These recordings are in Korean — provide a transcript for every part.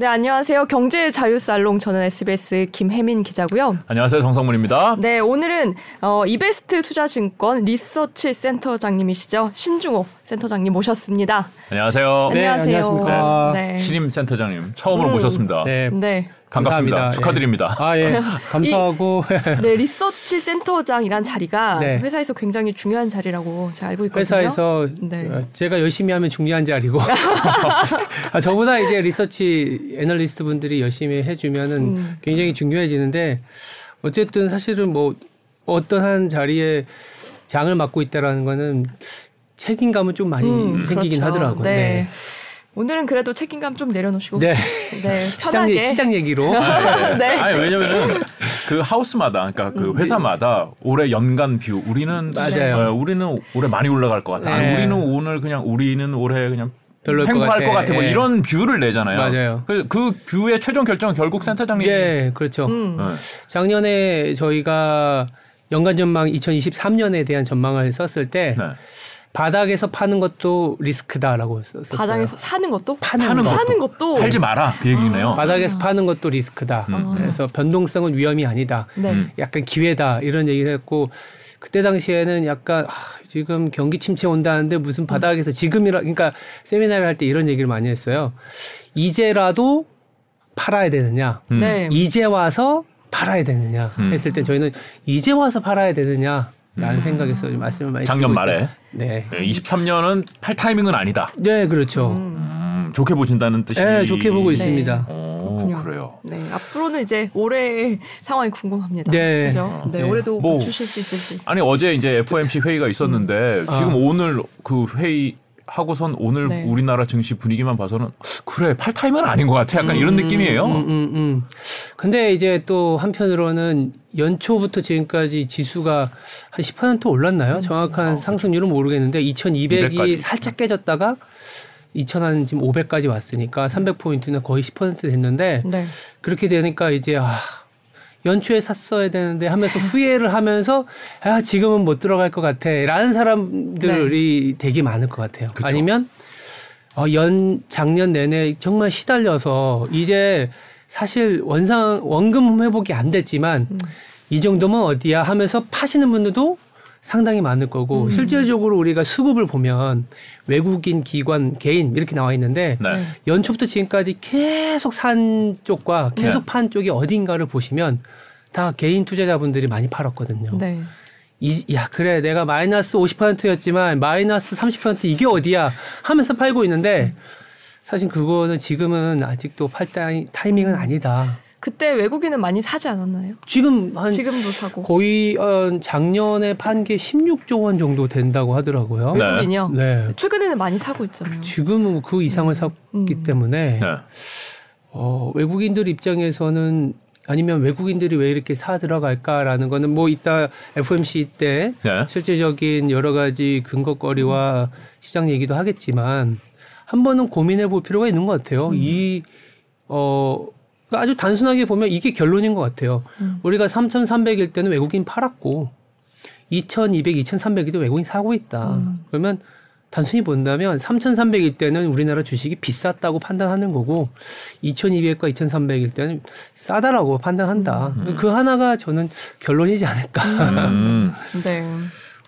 네, 안녕하세요. 경제 자유 살롱 저는 SBS 김혜민 기자고요. 안녕하세요. 정성문입니다. 네, 오늘은 어, 이베스트 투자증권 리서치 센터장님이시죠. 신중호 센터장님 모셨습니다. 안녕하세요. 네, 안녕하세요. 안녕하십니까. 네. 신임 센터장님 처음으로 음. 모셨습니다. 네. 네. 반갑습니다. 감사합니다. 축하드립니다. 아, 예. 감사하고 네, 리서치 센터장이란 자리가 네. 회사에서 굉장히 중요한 자리라고 제가 알고 있거든요. 회사에서 네. 어, 제가 열심히 하면 중요한 자리고 아, 저보다 이제 리서치 애널리스트 분들이 열심히 해주면은 음. 굉장히 중요해지는데 어쨌든 사실은 뭐 어떤 한 자리에 장을 맡고 있다라는 거는 책임감은 좀 많이 음, 생기긴 그렇죠. 하더라고요. 네. 오늘은 그래도 책임감 좀 내려놓으시고 네. 네, 시장, 시장 얘기로 네. 아니 왜냐면은 그 하우스마다 그러니까 그 회사마다 올해 연간 view 우리는 맞아요. 어, 우리는 올해 많이 올라갈 것 같아. 아니, 네. 우리는 오늘 그냥 우리는 올해 그냥 별로일 것 횡보할 같아. 것 같아. 뭐 예. 이런 view를 내잖아요. 맞아요. 그, 그 view의 최종 결정은 결국 센터장님. 예, 그렇죠. 음. 네. 작년에 저희가 연간 전망 2023년에 대한 전망을 썼을 때 네. 바닥에서 파는 것도 리스크다라고 썼어요. 바닥에서 사는 것도 파는 파는 거. 파는 것도 팔지 마라 그 얘기네요. 바닥에서 파는 것도 리스크다. 음. 그래서 변동성은 위험이 아니다. 네. 음. 약간 기회다 이런 얘기를 했고 그때 당시에는 약간 아, 지금 경기 침체 온다는데 무슨 바닥에서 지금이라 그러니까 세미나를 할 때 이런 얘기를 많이 했어요. 이제라도 팔아야 되느냐? 음. 네. 이제 와서 팔아야 되느냐 음. 했을 때 저희는 이제 와서 팔아야 되느냐 라는 생각에서 좀 말씀을 많이 작년 있어요. 말에 네. 네, 23년은 팔 타이밍은 아니다. 네, 그렇죠. 음, 좋게 보신다는 뜻이. 네, 좋게 보고 네. 있습니다. 어, 그렇군요. 그래요. 네, 앞으로는 이제 올해의 상황이 궁금합니다. 네. 그죠? 네, 네. 올해도 뭐- 맞추실 수 있을지. 아니 어제 이제 FOMC 회의가 있었는데 아. 지금 오늘 그 회의 하고선 오늘 네. 우리나라 증시 분위기만 봐서는 그래 팔 타임은 아닌 것 같아 약간 이런 느낌이에요. 음, 음, 음. 근데 이제 또 한편으로는 연초부터 지금까지 지수가 한 10% 올랐나요? 정확한 상승률은 모르겠는데 2200이 200까지. 살짝 깨졌다가 2000한 지금 500까지 왔으니까 300포인트는 거의 10% 됐는데 네. 그렇게 되니까 이제 아 연초에 샀어야 되는데 하면서 후회를 하면서 아 지금은 못 들어갈 것 같아라는 사람들이 되게 많을 것 같아요. 그쵸. 아니면 어, 연 작년 내내 정말 시달려서 이제 사실 원상 원금 회복이 안 됐지만 이 정도면 어디야 하면서 파시는 분들도 상당히 많을 거고 실질적으로 우리가 수급을 보면 외국인 기관 개인 이렇게 나와 있는데 네. 연초부터 지금까지 계속 산 쪽과 계속 네. 판 쪽이 어딘가를 보시면 다 개인 투자자분들이 많이 팔았거든요. 네. 이, 야 그래 내가 마이너스 50%였지만 마이너스 30% 이게 어디야 하면서 팔고 있는데 사실 그거는 지금은 아직도 팔 타이- 타이밍은 아니다. 그때 외국인은 많이 사지 않았나요? 지금 한 지금도 사고. 거의 어, 작년에 판 게 16조 원 정도 된다고 하더라고요. 네. 외국인이요? 네. 최근에는 많이 사고 있잖아요. 지금은 그 이상을 샀기 음. 때문에 네. 어, 외국인들 입장에서는 아니면 외국인들이 왜 이렇게 사 들어갈까라는 거는 뭐 이따 FOMC 때 네. 실질적인 여러 가지 근거거리와 시장 얘기도 하겠지만 한 번은 고민해 볼 필요가 있는 것 같아요. 이, 어, 아주 단순하게 보면 이게 결론인 것 같아요. 음. 우리가 3,300일 때는 외국인 팔았고 2,200, 2,300일도 외국인 사고 있다. 음. 그러면 단순히 본다면 3,300일 때는 우리나라 주식이 비쌌다고 판단하는 거고 2,200과 2,300일 때는 싸다라고 판단한다. 그 하나가 저는 결론이지 않을까. 음, 네.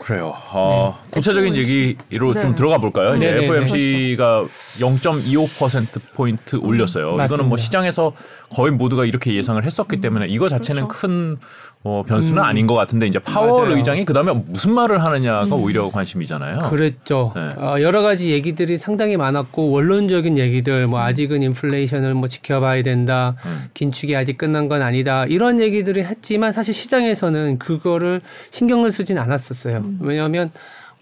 그래요. 어, 구체적인 얘기로 네. 좀 들어가 볼까요? 이제 네, 네, 네. FOMC가 0.25% 포인트 올렸어요. 이거는 뭐 맞습니다. 시장에서 거의 모두가 이렇게 예상을 했었기 때문에 이거 자체는 큰 어, 변수는 아닌 것 같은데 이제 파월 맞아요. 의장이 그 다음에 무슨 말을 하느냐가 오히려 관심이잖아요. 그랬죠. 네. 어, 여러 가지 얘기들이 상당히 많았고 원론적인 얘기들 뭐 아직은 인플레이션을 뭐 지켜봐야 된다. 음. 긴축이 아직 끝난 건 아니다. 이런 얘기들을 했지만 사실 시장에서는 그거를 신경을 쓰진 않았었어요. 왜냐하면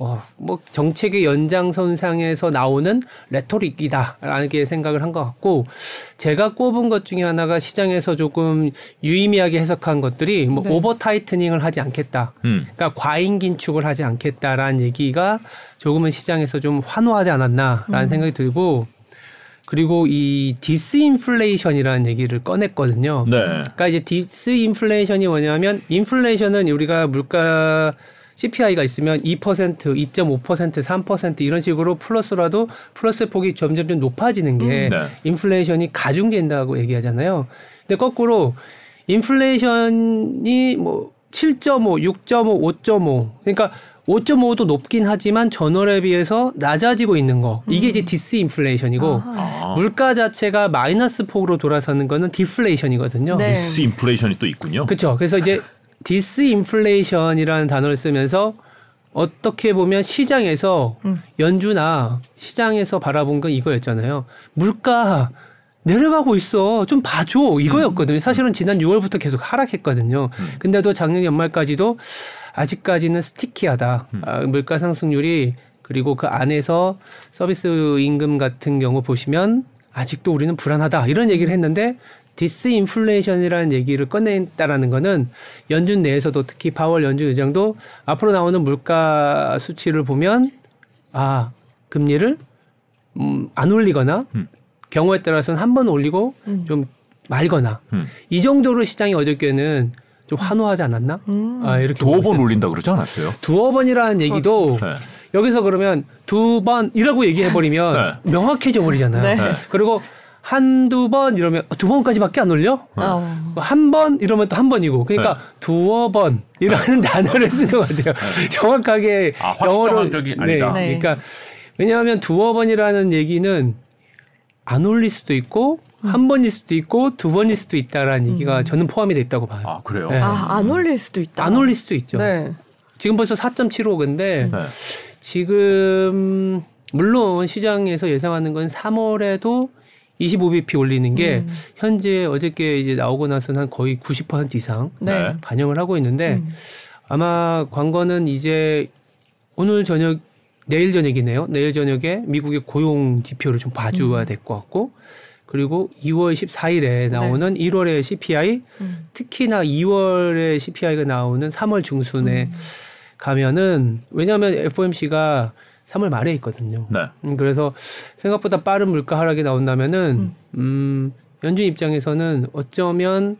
어, 뭐 정책의 연장선상에서 나오는 rhetoric이다라는 게 생각을 한 것 같고 제가 꼽은 것 중에 하나가 시장에서 조금 유의미하게 해석한 것들이 뭐 네. over tightening을 하지 않겠다. 음. 그러니까 과잉 긴축을 하지 않겠다라는 얘기가 조금은 시장에서 좀 환호하지 않았나라는 생각이 들고 그리고 이 디스인플레이션이라는 얘기를 꺼냈거든요. 네. 그러니까 이제 디스인플레이션이 뭐냐면 인플레이션은 우리가 물가 CPI가 있으면 2%, 2.5%, 3% 이런 식으로 플러스라도 플러스의 폭이 점점점 높아지는 게 음. 네. 인플레이션이 가중된다고 얘기하잖아요. 근데 거꾸로 인플레이션이 뭐 7.5, 6.5, 5.5 그러니까 5.5도 높긴 하지만 전월에 비해서 낮아지고 있는 거 이게 이제 디스인플레이션이고 아, 물가 자체가 마이너스 폭으로 돌아서는 거는 디플레이션이거든요. 네. disinflation이 또 있군요. 그렇죠. 그래서 이제 disinflation이라는 단어를 쓰면서 어떻게 보면 시장에서 음. 연준아, 시장에서 바라본 건 이거였잖아요. 물가 내려가고 있어. 좀 봐줘. 이거였거든요. 사실은 지난 6월부터 계속 하락했거든요. 근데도 작년 연말까지도 아직까지는 sticky하다. 아, 물가 상승률이 그리고 그 안에서 서비스 임금 같은 경우 보시면 아직도 우리는 불안하다. 이런 얘기를 했는데 disinflation이라는 얘기를 꺼냈다라는 거는 연준 내에서도 특히 파월 연준 의장도 앞으로 나오는 물가 수치를 보면 아 금리를 음, 안 올리거나 음. 경우에 따라서는 한 번 올리고 음. 좀 말거나 음. 이 정도로 시장이 어저께는 좀 환호하지 않았나? 음. 아 이렇게 두어 번. 올린다 그러지 않았어요? 두어 번이라는 얘기도 네. 여기서 그러면 두 번이라고 얘기해 버리면 명확해져 버리잖아요. 네. 네. 그리고 한두 번 이러면 두 번까지밖에 안 올려? 어. 한 번 이러면 또 한 번이고 그러니까 네. 두어 번 이라는 단어를 쓰는 것 같아요. 정확하게 아, 확정적이 아니다. 네. 그러니까 왜냐하면 두어 번이라는 얘기는 안 올릴 수도 있고 음. 한 번일 수도 있고 두 번일 수도 있다라는 얘기가 저는 포함이 돼 있다고 봐요. 아 그래요? 네. 아, 안 올릴 수도 있다. 안 올릴 수도 있죠. 네. 지금 벌써 4.75근데 네. 지금 물론 시장에서 예상하는 건 3월에도 25bp 올리는 게 음. 현재 어저께 이제 나오고 나서는 한 거의 90% 이상 네. 네. 반영을 하고 있는데 음. 아마 관건은 이제 오늘 저녁 내일 저녁이네요. 내일 저녁에 미국의 고용 지표를 좀 봐줘야 될 것 같고 그리고 2월 14일에 나오는 1월의 CPI 음. 특히나 2월에 CPI가 나오는 3월 중순에 가면은 왜냐하면 FOMC가 3월 말에 있거든요. 네. 음, 그래서 생각보다 빠른 물가 하락이 나온다면은 음, 연준 입장에서는 어쩌면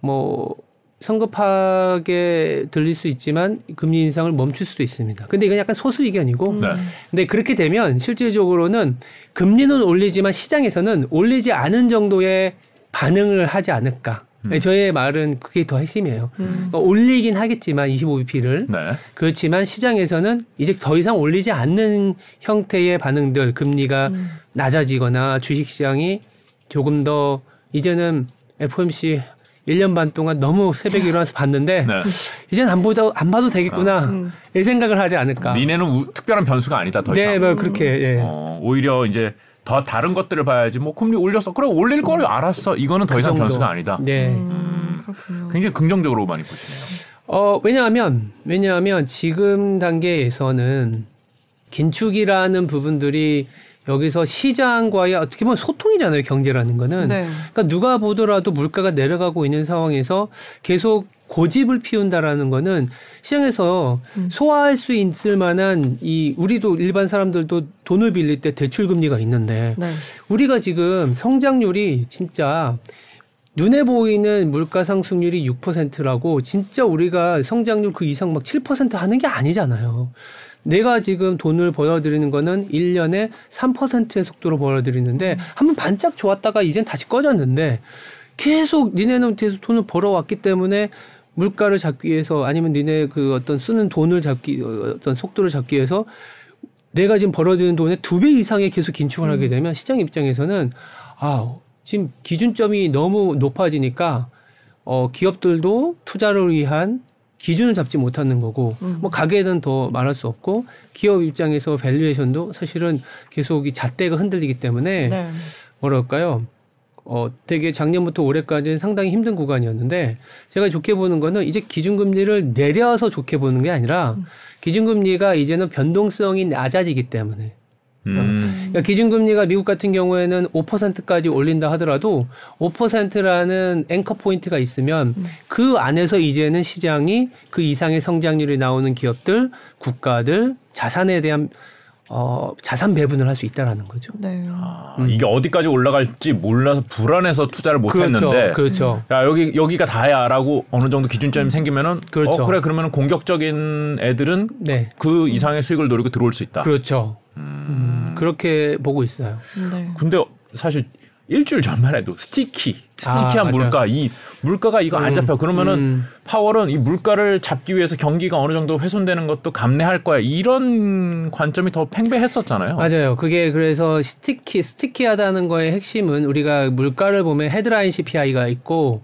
뭐 성급하게 들릴 수 있지만 금리 인상을 멈출 수도 있습니다. 근데 이건 약간 소수 의견이고 네. 근데 그렇게 되면 실질적으로는 금리는 올리지만 시장에서는 올리지 않은 정도의 반응을 하지 않을까. 네, 저의 말은 그게 더 핵심이에요. 그러니까 올리긴 하겠지만 25bp를 네. 그렇지만 시장에서는 이제 더 이상 올리지 않는 형태의 반응들 금리가 낮아지거나 주식시장이 조금 더 이제는 FOMC 1년 반 동안 너무 새벽에 일어나서 봤는데 네. 이제는 안 보다 안 봐도 되겠구나 음. 이 생각을 하지 않을까. 니네는 우- 특별한 변수가 아니다 더 이상. 네, 뭐 그렇게 예. 어, 오히려 이제 더 다른 것들을 봐야지 뭐 금리 올렸어. 그래 올릴 걸 알았어. 이거는 더그 이상 정도. 변수가 아니다. 네. 음, 그렇군요. 굉장히 긍정적으로 많이 보시네요. 어, 왜냐하면, 왜냐하면 지금 단계에서는 긴축이라는 부분들이 여기서 시장과의 어떻게 보면 소통이잖아요, 경제라는 거는. 네. 그러니까 누가 보더라도 물가가 내려가고 있는 상황에서 계속 고집을 피운다라는 거는 시장에서 음. 소화할 수 있을 만한 이 우리도 일반 사람들도 돈을 빌릴 때 대출 금리가 있는데 네. 우리가 지금 성장률이 진짜 눈에 보이는 물가 상승률이 6%라고 진짜 우리가 성장률 그 이상 막 7% 하는 게 아니잖아요. 내가 지금 돈을 벌어들이는 거는 1년에 3%의 속도로 벌어들이는데 한번 반짝 좋았다가 이젠 다시 꺼졌는데 계속 니네는 계속 돈을 벌어왔기 때문에 물가를 잡기 위해서 아니면 니네 그 어떤 쓰는 돈을 잡기 어떤 속도를 잡기 위해서 내가 지금 벌어들이는 돈의 두 배 이상의 계속 긴축을 하게 되면 시장 입장에서는 아 지금 기준점이 너무 높아지니까 어 기업들도 투자를 위한 기준을 잡지 못하는 거고 음. 뭐 가게는 더 말할 수 없고 기업 입장에서 밸류에이션도 사실은 계속 이 잣대가 흔들리기 때문에 네. 뭐랄까요? 어, 되게 작년부터 올해까지는 상당히 힘든 구간이었는데 제가 좋게 보는 거는 이제 기준금리를 내려서 좋게 보는 게 아니라 기준금리가 이제는 변동성이 낮아지기 때문에. 음. 그러니까 기준금리가 미국 같은 경우에는 5%까지 올린다 하더라도 5%라는 앵커 포인트가 있으면 그 안에서 이제는 시장이 그 이상의 성장률이 나오는 기업들, 국가들, 자산에 대한 어, 자산 배분을 할 수 있다라는 거죠. 네. 아, 이게 어디까지 올라갈지 몰라서 불안해서 투자를 못 그렇죠. 했는데 그렇죠. 야 여기 여기가 다야라고 어느 정도 기준점이 생기면은 그렇죠. 어 그래 그러면 공격적인 애들은 네. 그 이상의 수익을 노리고 들어올 수 있다. 그렇죠. 음, 그렇게 보고 있어요. 네. 근데 사실 일주일 전만 해도 sticky, sticky한 아. 물가, 이 물가가 이거 안 음, 잡혀. 그러면은 음. 파월은 이 물가를 잡기 위해서 경기가 어느 정도 훼손되는 것도 감내할 거야. 이런 관점이 더 팽배했었잖아요. 맞아요. 그게 그래서 sticky sticky하다는 거의 핵심은 우리가 물가를 보면 headline CPI가 있고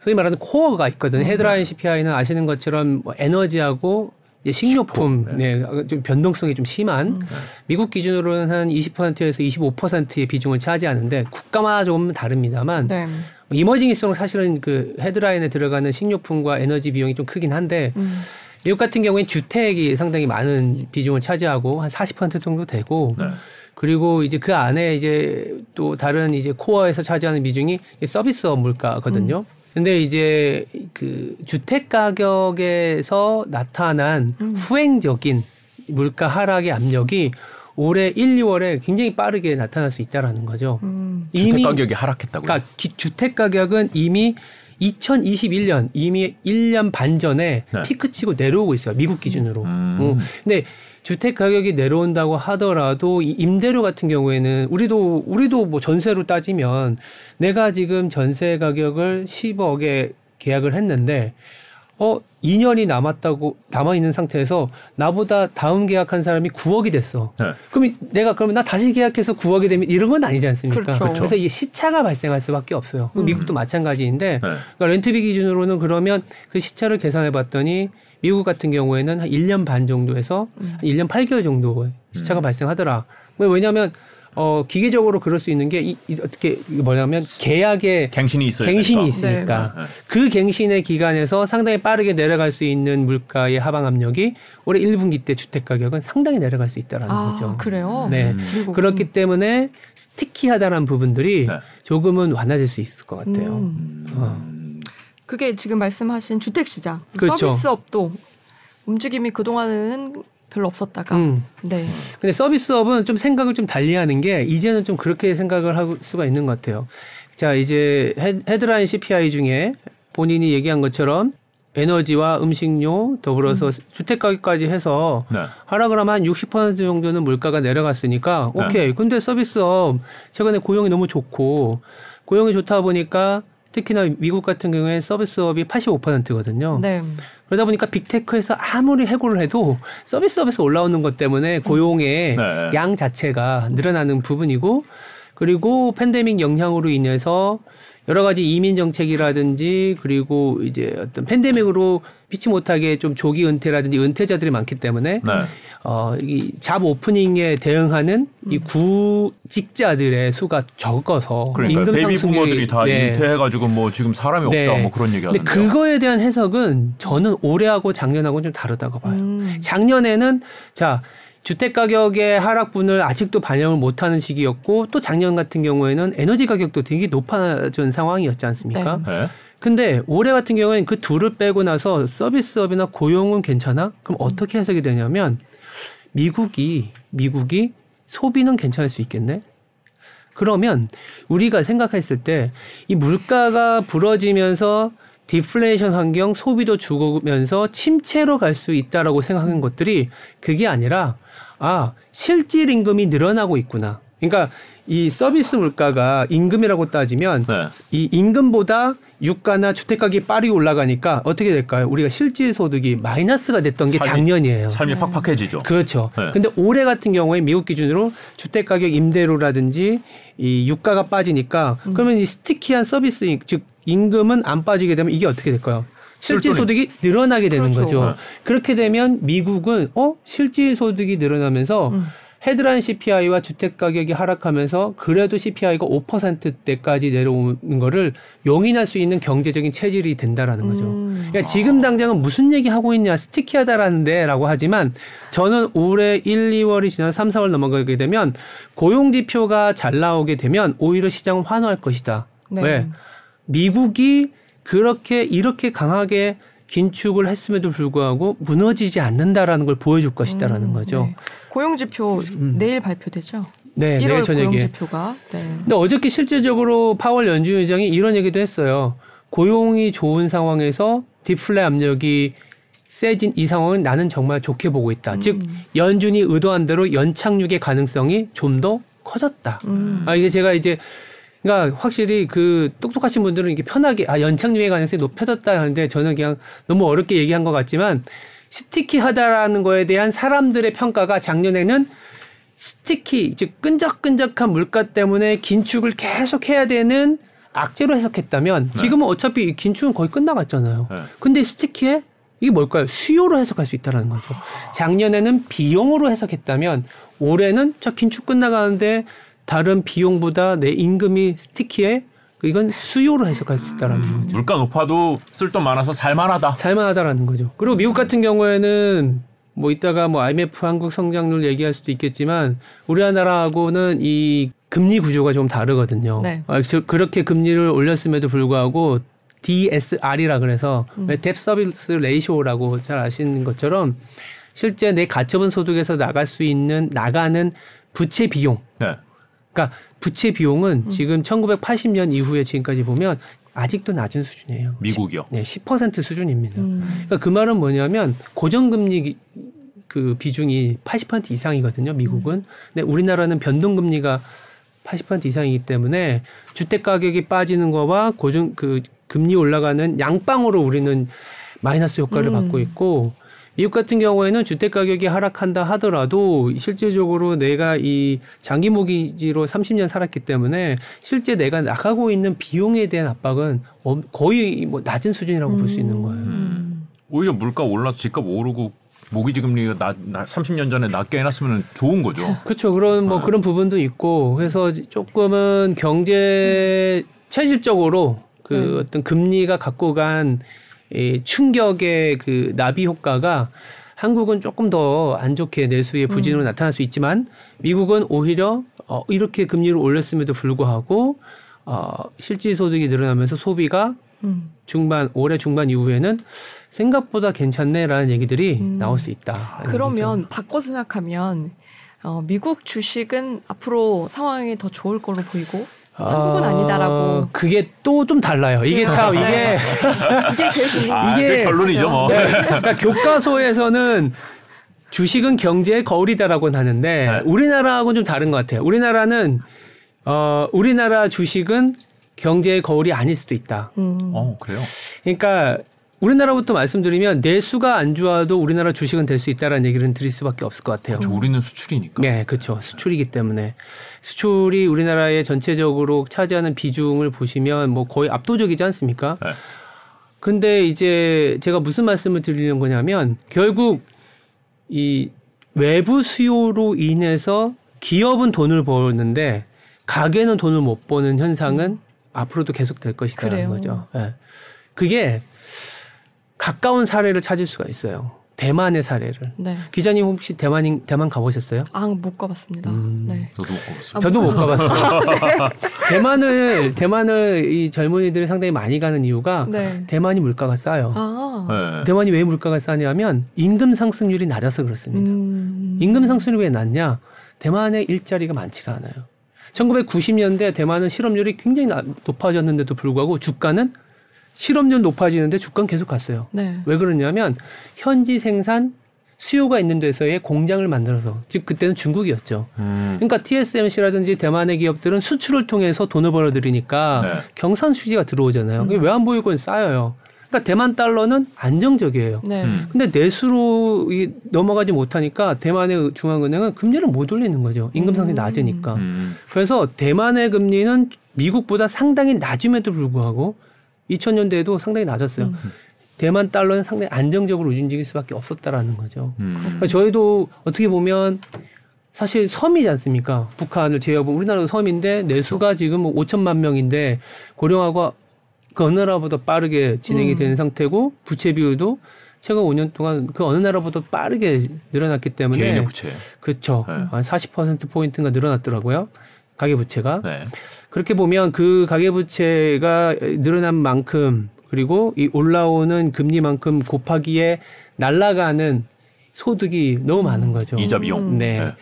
소위 말하는 코어가 있거든요. headline CPI는 아시는 것처럼 뭐 에너지하고 이제 식료품, 네, 좀 변동성이 좀 심한 미국 기준으로는 한 20%에서 25%의 비중을 차지하는데 국가마다 조금 다릅니다만 네. 이머징일수록 사실은 그 헤드라인에 들어가는 식료품과 에너지 비용이 좀 크긴 한데 음. 미국 같은 경우에는 주택이 상당히 많은 비중을 차지하고 한 40% 정도 되고 네. 그리고 이제 그 안에 이제 또 다른 이제 코어에서 차지하는 비중이 서비스업 물가거든요. 근데 이제 그 주택 가격에서 나타난 후행적인 물가 하락의 압력이 올해 1, 2월에 굉장히 빠르게 나타날 수 있다라는 거죠. 음. 주택 가격이 하락했다고요. 그러니까 기- 주택 가격은 이미 2021년 이미 1년 반 전에 네. 피크치고 내려오고 있어요. 미국 기준으로. 음. 어, 근데 주택 가격이 내려온다고 하더라도 이 임대료 같은 경우에는 우리도 우리도 뭐 전세로 따지면 내가 지금 전세 가격을 10억에 계약을 했는데 어 2년이 남았다고 남아 있는 상태에서 나보다 다음 계약한 사람이 9억이 됐어. 네. 그럼 내가 그러면 나 다시 계약해서 9억이 되면 이런 건 아니지 않습니까? 그렇죠. 그렇죠. 래서 이게 시차가 발생할 수밖에 없어요. 그럼 미국도 마찬가지인데 네. 그러니까 렌트비 기준으로는 그러면 그 시차를 계산해 봤더니 미국 같은 경우에는 한 1년 반 정도에서 한 1년 8개월 정도 시차가 발생하더라. 왜냐하면 어 기계적으로 그럴 수 있는 게 이, 이 어떻게 뭐냐면 계약에 갱신이 있어야 갱신이 되니까. 있으니까 네, 네. 그 갱신의 기간에서 상당히 빠르게 내려갈 수 있는 물가의 하방 압력이 올해 1분기 때 주택 가격은 상당히 내려갈 수 있다라는 아, 거죠. 그래요? 네. 미국은. 그렇기 때문에 스티키하다는 부분들이 네. 조금은 완화될 수 있을 것 같아요. 음. 어. 그게 지금 말씀하신 주택 시장, 그렇죠. 서비스업도 움직임이 그동안은 별로 없었다가 음. 네. 근데 서비스업은 좀 생각을 좀 달리하는 게 이제는 좀 그렇게 생각을 할 수가 있는 것 같아요. 자 이제 헤- 헤드라인 CPI 중에 본인이 얘기한 것처럼 에너지와 음식료 더불어서 주택 가격까지 해서 네. 하락을 하면 한 60% 정도는 물가가 내려갔으니까 네. 오케이. 근데 서비스업 최근에 고용이 너무 좋고 고용이 좋다 보니까 특히나 미국 같은 경우에 서비스업이 85%거든요. 네. 그러다 보니까 빅테크에서 아무리 해고를 해도 서비스업에서 올라오는 것 때문에 고용의 네. 양 자체가 늘어나는 부분이고 그리고 팬데믹 영향으로 인해서 여러 가지 이민 정책이라든지 그리고 이제 어떤 팬데믹으로 피치 못하게 좀 조기 은퇴라든지 은퇴자들이 많기 때문에 네. 어, 이 job opening에 대응하는 이 구직자들의 수가 적어서 그러니까 임금 베이비 상승률이 부머들이 다 네. 은퇴해가지고 뭐 지금 사람이 없다 네. 뭐 그런 얘기 근데 하던데요. 그거에 대한 해석은 저는 올해하고 작년하고는 좀 다르다고 봐요. 음. 작년에는 자 주택 가격의 하락분을 아직도 반영을 못하는 시기였고 또 작년 같은 경우에는 에너지 가격도 되게 높아진 상황이었지 않습니까? 네. 근데 올해 같은 경우에는 그 둘을 빼고 나서 서비스업이나 고용은 괜찮아? 그럼 어떻게 해석이 되냐면 미국이 미국이 소비는 괜찮을 수 있겠네. 그러면 우리가 생각했을 때 이 물가가 불어지면서 디플레이션 환경 소비도 죽으면서 침체로 갈 수 있다라고 생각한 것들이 그게 아니라 아 실질 임금이 늘어나고 있구나. 그러니까 이 서비스 물가가 임금이라고 따지면 네. 이 임금보다 유가나 주택 가격이 빠르게 올라가니까 어떻게 될까요? 우리가 실질 소득이 마이너스가 됐던 게 삶이- 작년이에요. 삶이 네. 팍팍해지죠. 그렇죠. 네. 근데 올해 같은 경우에 미국 기준으로 주택 가격 임대료라든지 이 유가가 빠지니까 음. 그러면 이 스티키한 서비스 임- 즉 임금은 안 빠지게 되면 이게 어떻게 될까요? 실질 소득이 늘어나게 되는 그렇죠. 거죠. 네. 그렇게 되면 미국은 어 실질 소득이 늘어나면서 음. 헤드라인 CPI와 주택 가격이 하락하면서 그래도 CPI가 5%대까지 내려오는 거를 용인할 수 있는 경제적인 체질이 된다라는 거죠. 음. 그러니까 지금 당장은 무슨 얘기 하고 있냐 스티키하다라는데라고 하지만 저는 올해 1, 2월이 지나 3, 4월 넘어가게 되면 고용 지표가 잘 나오게 되면 오히려 시장은 환호할 것이다. 네. 왜? 미국이 그렇게 이렇게 강하게 긴축을 했음에도 불구하고 무너지지 않는다라는 걸 보여줄 것이다라는 거죠. 네. 고용지표 내일 발표되죠. 네, 1월 내일 저녁에. 고용지표가. 네. 근데 어저께 실질적으로 파월 연준 의장이 이런 얘기도 했어요. 고용이 좋은 상황에서 디플레 압력이 세진 이 상황은 나는 정말 좋게 보고 있다. 즉 연준이 의도한 대로 연착륙의 가능성이 좀 더 커졌다. 음. 아 이게 제가 이제 그러니까 확실히 그 똑똑하신 분들은 이게 편하게 아 연착륙의 가능성이 높아졌다 하는데 저는 그냥 너무 어렵게 얘기한 것 같지만 스티키하다라는 거에 대한 사람들의 평가가 작년에는 스티키 즉 끈적끈적한 물가 때문에 긴축을 계속 해야 되는 악재로 해석했다면 지금은 어차피 이 긴축은 거의 끝나갔잖아요. 네. 근데 스티키에 이게 뭘까요? 수요로 해석할 수 있다라는 거죠. 작년에는 비용으로 해석했다면 올해는 저 긴축 끝나가는데 다른 비용보다 내 임금이 스티키에 이건 수요로 해석할 수 있다라는 거죠. 물가 높아도 쓸 돈 많아서 살만하다. 살만하다라는 거죠. 그리고 미국 같은 경우에는 뭐 이따가 뭐 IMF 한국 성장률 얘기할 수도 있겠지만 우리나라하고는 이 금리 구조가 좀 다르거든요. 네. 아, 저- 그렇게 금리를 올렸음에도 불구하고 DSR이라 그래서 뎁 서비스 레이쇼라고 잘 아시는 것처럼 실제 내 가처분 소득에서 나갈 수 있는 나가는 부채 비용 네. 그러니까 부채 비용은 지금 1980년 이후에 지금까지 보면 아직도 낮은 수준이에요. 미국이요. 네, 10% 수준입니다. 음. 그러니까 그 말은 뭐냐면 고정금리 기- 그 비중이 80% 이상이거든요. 미국은. 근데 우리나라는 변동금리가 80% 이상이기 때문에 주택 가격이 빠지는 거와 고정 그 금리 올라가는 양방으로 우리는 마이너스 효과를 음. 받고 있고 미국 같은 경우에는 주택 가격이 하락한다 하더라도 실질적으로 내가 이 장기 모기지로 30년 살았기 때문에 실제 내가 나가고 있는 비용에 대한 압박은 엄- 거의 뭐 낮은 수준이라고 볼수 있는 거예요. 음. 오히려 물가 올라서 집값 오르고 모기지 금리가 나, 나 30년 전에 낮게 해놨으면 좋은 거죠. 그렇죠. 그런 네. 뭐 그런 부분도 있고 그래서 조금은 경제 체질적으로 그 네. 어떤 금리가 갖고 간 이 충격의 그 나비 효과가 한국은 조금 더 안 좋게 내수의 음. 부진으로 나타날 수 있지만 미국은 오히려 어 이렇게 금리를 올렸음에도 불구하고 어 실질 소득이 늘어나면서 소비가 음. 중반 올해 중반 이후에는 생각보다 괜찮네라는 얘기들이 음. 나올 수 있다. 그러면 바꿔 생각하면 어, 미국 주식은 앞으로 상황이 더 좋을 걸로 보이고 한국은 아니다라고 그게 또 좀 달라요. 이게 참 이게 이게 제일 궁금. 아, 이게- 결론이죠, 뭐. 네. 그러니까 교과서에서는 주식은 경제의 거울이다라고 하는데 네. 우리나라하고는 좀 다른 것 같아요. 우리나라는 어 우리나라 주식은 경제의 거울이 아닐 수도 있다. 음. 어, 그래요. 그러니까 우리나라부터 말씀드리면 내수가 안 좋아도 우리나라 주식은 될 수 있다라는 얘기를 드릴 수밖에 없을 것 같아요. 저 우리는 수출이니까. 네, 그렇죠. 수출이기 때문에 수출이 우리나라의 전체적으로 차지하는 비중을 보시면 뭐 거의 압도적이지 않습니까? 네. 근데 이제 제가 무슨 말씀을 드리는 거냐면 결국 이 외부 수요로 인해서 기업은 돈을 버는데 가게는 돈을 못 버는 현상은 앞으로도 계속 될 것이다라는 그래요. 거죠. 예. 그게 가까운 사례를 찾을 수가 있어요. 대만의 사례를. 네. 기자님 혹시 대만 대만 가보셨어요? 아, 못 가봤습니다. 음. 네. 저도 못 가봤어요. 아, 저도 못 뭐- 가봤어요. 대만을 대만을 이 젊은이들이 상당히 많이 가는 이유가 네. 대만이 물가가 싸요. 아. 네. 대만이 왜 물가가 싸냐면 임금 상승률이 낮아서 그렇습니다. 음. 임금 상승률이 왜 낮냐? 대만의 일자리가 많지가 않아요. 1990년대 대만은 실업률이 굉장히 나- 높아졌는데도 불구하고 주가는 실업률 높아지는데 주가는 계속 갔어요. 네. 왜 그러냐면 현지 생산 수요가 있는 데서의 공장을 만들어서 즉 그때는 중국이었죠. 음. 그러니까 TSMC라든지 대만의 기업들은 수출을 통해서 돈을 벌어들이니까 네. 경산 수지가 들어오잖아요. 그게 외환 보유고는 쌓여요. 그러니까 대만 달러는 안정적이에요. 네. 음. 근데 내수로 이 넘어가지 못하니까 대만의 중앙은행은 금리를 못 올리는 거죠. 임금 상승이 낮으니까. 음. 그래서 대만의 금리는 미국보다 상당히 낮음에도 불구하고 2000년대에도 상당히 낮았어요. 대만 달러는 상당히 안정적으로 움직일 수밖에 없었다라는 거죠. 음. 그러니까 저희도 어떻게 보면 사실 섬이지 않습니까? 북한을 제외하고 우리나라도 섬인데 내수가 지금 뭐 5천만 명인데 고령화가 그 어느 나라보다 빠르게 진행이 음. 된 상태고 부채 비율도 최근 5년 동안 그 어느 나라보다 빠르게 늘어났기 때문에 개인의 부채. 그렇죠. 네. 한40% 포인트가 늘어났더라고요. 가계 부채가. 네. 그렇게 보면 그 가계 부채가 늘어난 만큼 그리고 이 올라오는 금리만큼 곱하기에 날아가는 소득이 너무 많은 거죠. 이자 비용. 네. 네.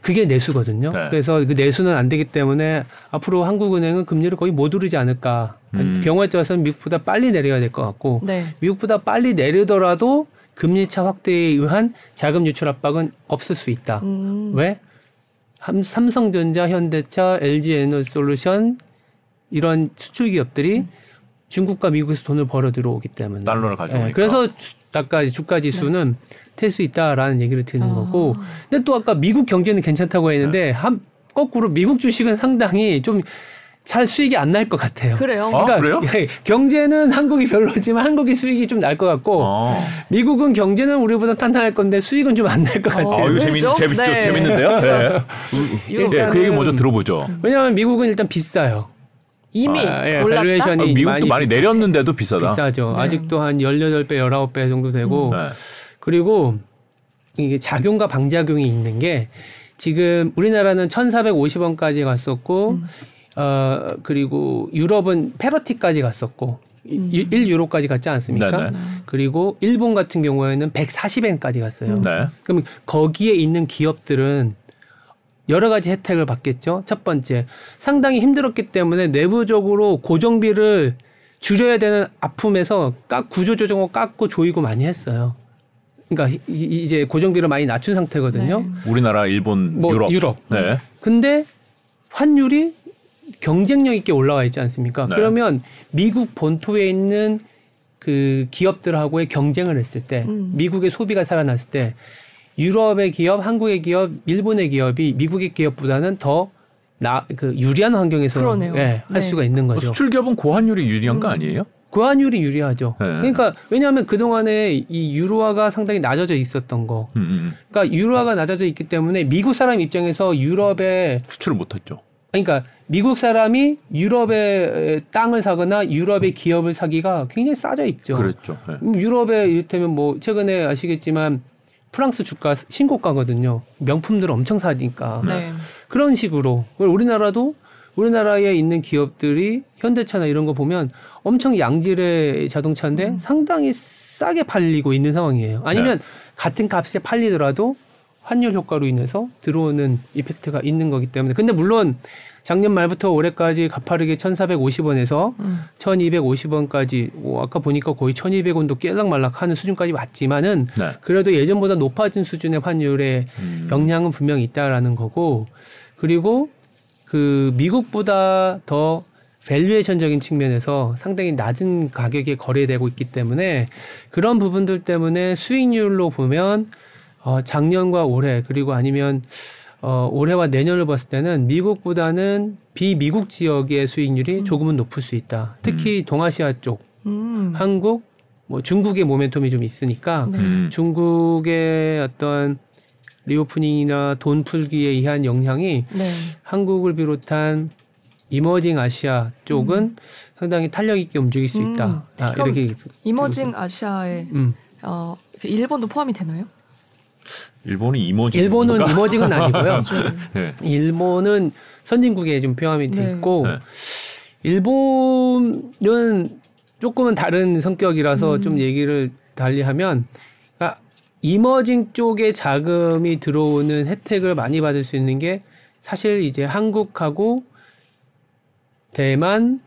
그게 내수거든요. 네. 그래서 그 내수는 안 되기 때문에 앞으로 한국은행은 금리를 거의 못 오르지 않을까. 음. 경우에 따라서는 미국보다 빨리 내려야 될 것 같고 네. 미국보다 빨리 내리더라도 금리차 확대에 의한 자금 유출 압박은 없을 수 있다. 음. 왜? 삼- 삼성전자, 현대차, LG 에너솔루션 이런 수출 기업들이 중국과 미국에서 돈을 벌어 들어오기 때문에 달러를 가져오니까. 예, 그래서 주, 아까 주가 지수는 될수 있다라는 얘기를 드리는 아. 거고. 근데 또 아까 미국 경제는 괜찮다고 했는데 한 거꾸로 미국 주식은 상당히 좀 잘 수익이 안 날 것 같아요. 그래요. 아, 그래요? 예, 경제는 한국이 별로지만 한국이 수익이 좀 날 것 같고 어. 미국은 경제는 우리보다 탄탄할 건데 수익은 좀 안 날것 어, 같아요. 아, 이거 재밌? 재밌, 네. 재밌는데요? 네. 이거 예, 그 얘기 먼저 들어보죠. 왜냐하면 미국은 일단 비싸요. 이미 아, 예, 올랐다. valuation이 아, 미국도 많이 많이, 내렸는데도 비싸다. 비싸죠. 네. 아직도 한 18배, 19배 정도 되고 네. 그리고 이게 작용과 반작용이 있는 게 지금 우리나라는 1,450원까지 갔었고 어 그리고 유럽은 parity까지 갔었고 음. 1 1유로까지 갔지 않습니까? 네네. 그리고 일본 같은 경우에는 140엔까지 갔어요. 네. 그럼 거기에 있는 기업들은 여러 가지 혜택을 받겠죠. 첫 번째, 상당히 힘들었기 때문에 내부적으로 고정비를 줄여야 되는 아픔에서 깎 구조 조정을 깎고 조이고 많이 했어요. 그러니까 이제 고정비를 많이 낮춘 상태거든요. 네. 우리나라, 일본, 뭐 유럽. 유럽. 네. 근데 환율이 경쟁력 있게 올라와 있지 않습니까? 네. 그러면 미국 본토에 있는 그 기업들하고의 경쟁을 했을 때 음. 미국의 소비가 살아났을 때 유럽의 기업, 한국의 기업, 일본의 기업이 미국의 기업보다는 더 나, 그 유리한 환경에서. 예, 할 네. 수가 있는 거죠. 수출 기업은 고환율이 유리한 음. 거 아니에요? 고환율이 유리하죠. 네. 그러니까 왜냐하면 그 동안에 이 유로화가 상당히 낮아져 있었던 거. 음, 음. 그러니까 유로화가 낮아져 있기 때문에 미국 사람 입장에서 유럽의 수출을 못했죠. 그러니까 미국 사람이 유럽의 땅을 사거나 유럽의 기업을 사기가 굉장히 싸져 있죠. 그랬죠. 네. 음, 유럽에 이를테면 뭐 최근에 아시겠지만 프랑스 주가 신고가거든요. 명품들 엄청 사니까. 네. 그런 식으로 우리나라도 우리나라에 있는 기업들이 현대차나 이런 거 보면 엄청 양질의 자동차인데 음. 상당히 싸게 팔리고 있는 상황이에요. 아니면 네. 같은 값에 팔리더라도 환율 효과로 인해서 들어오는 이펙트가 있는 거기 때문에. 근데 물론 작년 말부터 올해까지 가파르게 1,450원에서 음. 1,250원까지 오, 아까 보니까 거의 1,200원도 깨락말락 하는 수준까지 왔지만은 네. 그래도 예전보다 높아진 수준의 환율에 음. 영향은 분명히 있다라는 거고 그리고 그 미국보다 더 밸류에이션적인 측면에서 상당히 낮은 가격에 거래되고 있기 때문에 그런 부분들 때문에 수익률로 보면 어 작년과 올해 그리고 아니면 어 올해와 내년을 봤을 때는 미국보다는 비미국 지역의 수익률이 조금은 높을 수 있다. 특히 동아시아 쪽, 음. 한국, 뭐 중국의 모멘텀이 좀 있으니까 네. 음. 중국의 어떤 reopening이나 돈 풀기에 의한 영향이 네. 한국을 비롯한 emerging 아시아 쪽은 상당히 탄력 있게 움직일 수 음. 있다. 아, 이렇게 emerging 아시아에 음. 어, 그 일본도 포함이 되나요? 일본이 이모지. 일본은 emerging은 아니고요. 네. 일본은 선진국에 좀 포함이 돼 네. 있고 네. 일본은 조금은 다른 성격이라서 음. 좀 얘기를 달리하면 그러니까 이머징 쪽에 자금이 들어오는 혜택을 많이 받을 수 있는 게 사실 이제 한국하고 대만,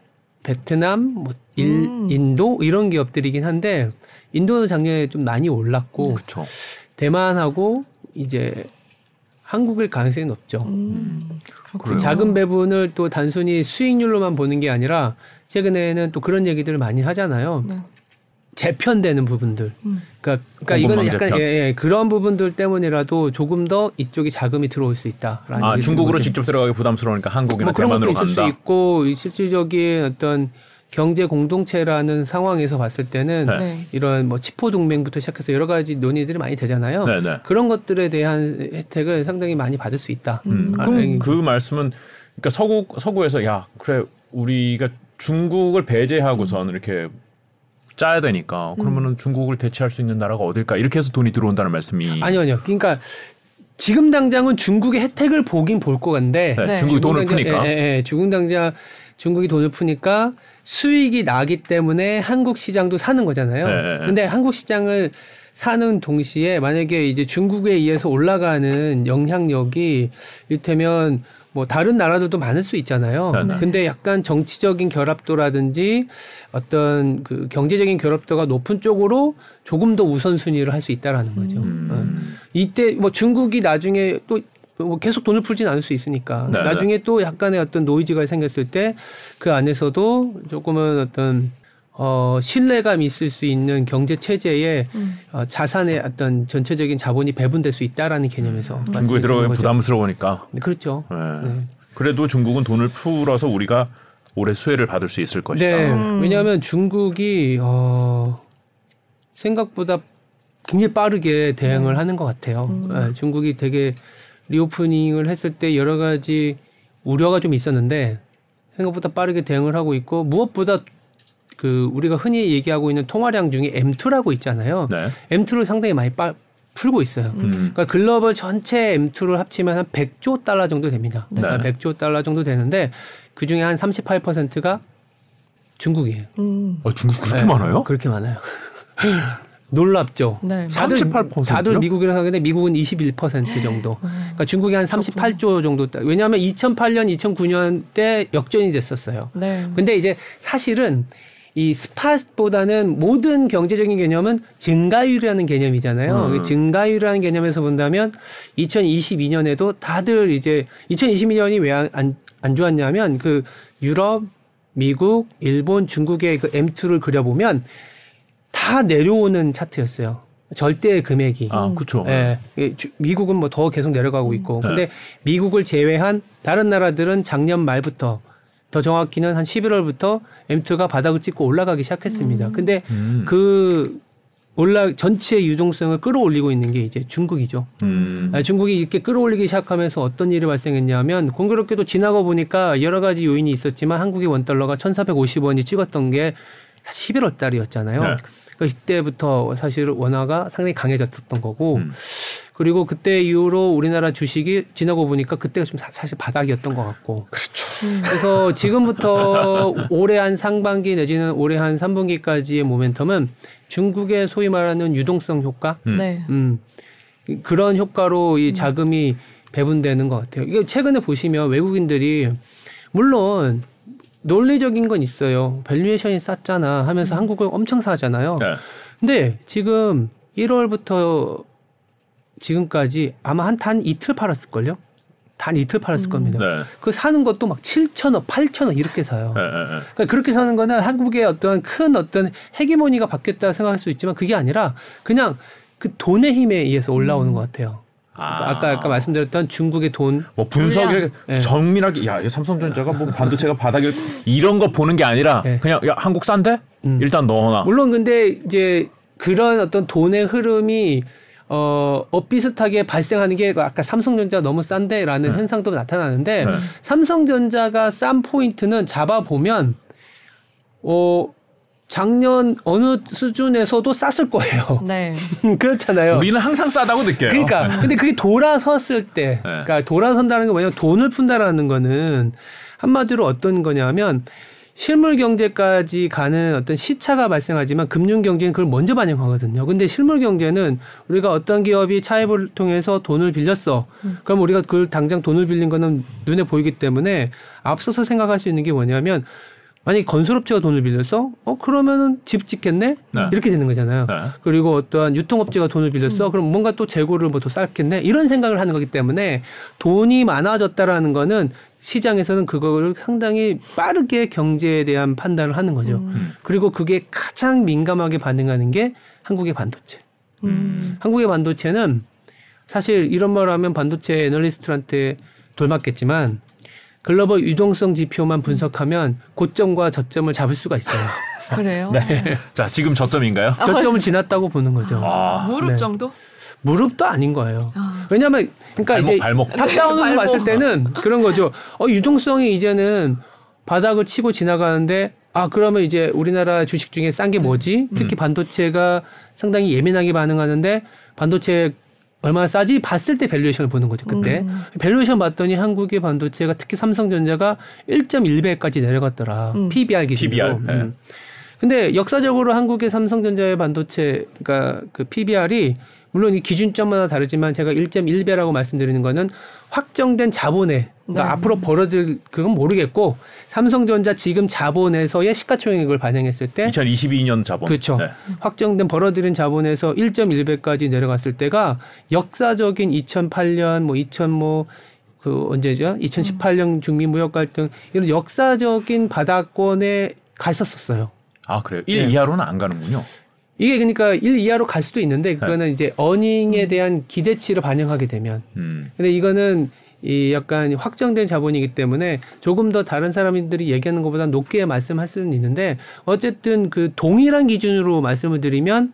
베트남, 뭐 일, 음. 인도 이런 기업들이긴 한데 인도는 작년에 좀 많이 올랐고 그렇죠. 대만하고 이제 한국일 가능성이 높죠. 음. 그래요? 자금 배분을 또 단순히 수익률로만 보는 게 아니라 최근에는 또 그런 얘기들을 많이 하잖아요. 네. 재편되는 부분들. 음. 그러니까, 그러니까 이거는 약간 재편. 예, 예, 그런 부분들 때문이라도 조금 더 이쪽이 자금이 들어올 수 있다라는 아 중국으로. 직접 들어가기 부담스러우니까 한국이나 뭐 그런 것도 대만으로 있을 간다. 수 있고 이 실질적인 어떤 경제 공동체라는 상황에서 봤을 때는 네. 네. 이런 뭐 치포 동맹부터 시작해서 여러 가지 논의들이 많이 되잖아요. 네 네. 그런 것들에 대한 혜택을 상당히 많이 받을 수 있다. 음, 아, 그럼 예. 그 말씀은 그러니까 서구 서구에서 야 그래 우리가 중국을 배제하고선 이렇게 짜야 되니까 그러면은 중국을 대체할 수 있는 나라가 어딜까 이렇게 해서 돈이 들어온다는 말씀이 아니요, 아니요. 그러니까 지금 당장은 중국의 혜택을 보긴 볼 것 같은데 네, 네. 중국이 돈을 당장- 푸니까 예, 예, 예. 중국 당장 중국이 돈을 푸니까 수익이 나기 때문에 한국 시장도 사는 거잖아요. 네. 근데 한국 시장을 사는 동시에 만약에 이제 중국에 의해서 올라가는 영향력이 이를테면 뭐 다른 나라들도 많을 수 있잖아요. 네, 네. 근데 약간 정치적인 결합도라든지 어떤 그 경제적인 결합도가 높은 쪽으로 조금 더 우선순위를 할 수 있다라는 거죠. 음. 어. 이때 뭐 중국이 나중에 또뭐 계속 돈을 풀진 않을 수 있으니까 네, 나중에 또 약간의 어떤 노이즈가 생겼을 때 그 안에서도 조금은 어떤 어 신뢰감 있을 수 있는 경제 체제에 음. 어, 자산의 어떤 전체적인 자본이 배분될 수 있다라는 개념에서 중국에 말씀을 들어가면. 부담스러우니까. 네, 그렇죠. 네. 네. 그래도 중국은 돈을 풀어서 우리가 올해 수혜를 받을 수 있을 것이다. 네. 음. 왜냐하면 중국이 어 생각보다 굉장히 빠르게 대응을 하는 것 같아요. 음. 네, 중국이 되게 리오프닝을 했을 때 여러 가지 우려가 좀 있었는데 생각보다 빠르게 대응을 하고 있고 무엇보다 그 우리가 흔히 얘기하고 있는 통화량 중에 M2라고 있잖아요. 네. M2를 상당히 많이 빠, 풀고 있어요. 음. 그러니까 글로벌 전체 M2를 합치면 한 100조 달러 정도 됩니다. 네. 100조 달러 정도 되는데 그 중에 한 38%가 중국이에요. 음. 어, 중국 그렇게 네, 많아요? 그렇게 많아요. 놀랍죠. 네. 다들 38%? 요? 다들 미국이랑 하는데 미국은 21% 정도. 그러니까 중국이 한 38조 정도. 따- 왜냐하면 2008년, 2009년 때 역전이 됐었어요. 네. 근데 이제 사실은 이 스팟보다는 모든 경제적인 개념은 증가율이라는 개념이잖아요. 음. 증가율이라는 개념에서 본다면 2022년에도 다들 이제 2022년이 왜 안 안 좋았냐면 그 유럽, 미국, 일본, 중국의 그 M2를 그려보면 다 내려오는 차트였어요. 절대 금액이. 아, 그렇죠. 예. 예, 주- 미국은 뭐 더 계속 내려가고 있고. 네. 근데 미국을 제외한 다른 나라들은 작년 말부터 더 정확히는 한 11월부터 M2가 바닥을 찍고 올라가기 시작했습니다. 근데 음. 그 올라 전체 유동성을 끌어올리고 있는 게 이제 중국이죠. 음. 아, 중국이 이렇게 끌어올리기 시작하면서 어떤 일이 발생했냐면 공교롭게도 지나고 보니까 여러 가지 요인이 있었지만 한국의 원 달러가 1,450원이 찍었던 게 사실 11월 달이었잖아요. 네. 그러니까 이때부터 사실 원화가 상당히 강해졌었던 거고 음. 그리고 그때 이후로 우리나라 주식이 지나고 보니까 그때가 좀 사- 사실 바닥이었던 것 같고 그렇죠. 그래서 지금부터 올해 한 상반기 내지는 올해 한 3분기까지의 모멘텀은 중국의 소위 말하는 유동성 효과 음. 네. 음, 그런 효과로 이 자금이 배분되는 것 같아요. 이게 최근에 보시면 외국인들이 물론 논리적인 건 있어요. valuation이 쌌잖아 하면서 한국을 엄청 사잖아요. 네. 근데 지금 1월부터 지금까지 아마 한 단 이틀 팔았을걸요? 단 이틀 팔았을 겁니다. 네. 그 사는 것도 막 7천억, 8천억 이렇게 사요. 네. 그러니까 그렇게 사는 거는 한국의 어떤 큰 어떤 헤게모니가 바뀌었다 생각할 수 있지만 그게 아니라 그냥 그 돈의 힘에 의해서 올라오는 것 같아요. 아. 아까 아까 말씀드렸던 중국의 돈. 뭐 분석을 네. 정밀하게 야, 이 삼성전자가 뭐 반도체가 바닥일 이런 거 보는 게 아니라 네. 그냥 야, 한국 싼데? 음. 일단 넣어놔. 물론 근데 이제 그런 어떤 돈의 흐름이 어, 어 비슷하게 발생하는 게 아까 삼성전자 너무 싼데라는 현상도 나타나는데 네. 삼성전자가 싼 포인트는 잡아 보면 어 작년 어느 수준에서도 쌌을 거예요. 네. 그렇잖아요. 우리는 항상 싸다고 느껴요. 그러니까 근데 그게 돌아섰을 때, 그러니까 돌아선다는 게 뭐냐면 돈을 푼다라는 거는 한마디로 어떤 거냐면 실물 경제까지 가는 어떤 시차가 발생하지만 금융 경제는 그걸 먼저 반영하거든요. 근데 실물 경제는 우리가 어떤 기업이 차입을 통해서 돈을 빌렸어. 그럼 우리가 그걸 당장 돈을 빌린 거는 눈에 보이기 때문에 앞서서 생각할 수 있는 게 뭐냐면 만약에 건설업체가 돈을 빌렸어? 어, 그러면은 집 짓겠네? 네. 이렇게 되는 거잖아요. 네. 그리고 어떠한 유통업체가 돈을 빌렸어? 그럼 뭔가 또 재고를 뭐 더 쌓겠네? 이런 생각을 하는 거기 때문에 돈이 많아졌다라는 거는 시장에서는 그거를 상당히 빠르게 경제에 대한 판단을 하는 거죠. 그리고 그게 가장 민감하게 반응하는 게 한국의 반도체. 음. 한국의 반도체는 사실 이런 말을 하면 반도체 애널리스트한테 돌맞겠지만 글로벌 유동성 지표만 분석하면 고점과 저점을 잡을 수가 있어요. 그래요. 자, 지금 저점인가요? 저점을 지났다고 보는 거죠. 아, 무릎 네. 정도? 무릎도 아닌 거예요. 아. 왜냐하면 그러니까 발목, 이제 발목. 탑다운으로 발목. 봤을 때는 그런 거죠. 어, 유동성이 이제는 바닥을 치고 지나가는데 아 그러면 이제 우리나라 주식 중에 싼 게 뭐지? 특히 반도체가 상당히 예민하게 반응하는데 반도체 얼마나 싸지 봤을 때 valuation을 보는 거죠 그때 음. valuation 봤더니 한국의 반도체가 특히 삼성전자가 1.1배까지 내려갔더라 음. PBR 기준으로. PBR, 네. 음. 근데 역사적으로 한국의 삼성전자의 반도체 그러니까 그 PBR이 물론 이 기준점마다 다르지만 제가 1.1배라고 말씀드리는 거는 확정된 자본에 그러니까 네. 앞으로 벌어질 그건 모르겠고 삼성전자 지금 자본에서의 시가총액을 반영했을 때 2022년 자본. 그렇죠. 네. 확정된 벌어들인 자본에서 1.1배까지 내려갔을 때가 역사적인 2008년 뭐 2000뭐 그 언제죠? 2018년 중미 무역 갈등 이런 역사적인 바닥권에 갔었었어요. 아 그래요. 1 네. 이하로는 안 가는군요. 이게 그러니까 1 이하로 갈 수도 있는데 그거는 이제 어닝에 대한 기대치를 반영하게 되면 음. 근데 이거는 이 약간 확정된 자본이기 때문에 조금 더 다른 사람들이 얘기하는 것보다 높게 말씀할 수는 있는데 어쨌든 그 동일한 기준으로 말씀을 드리면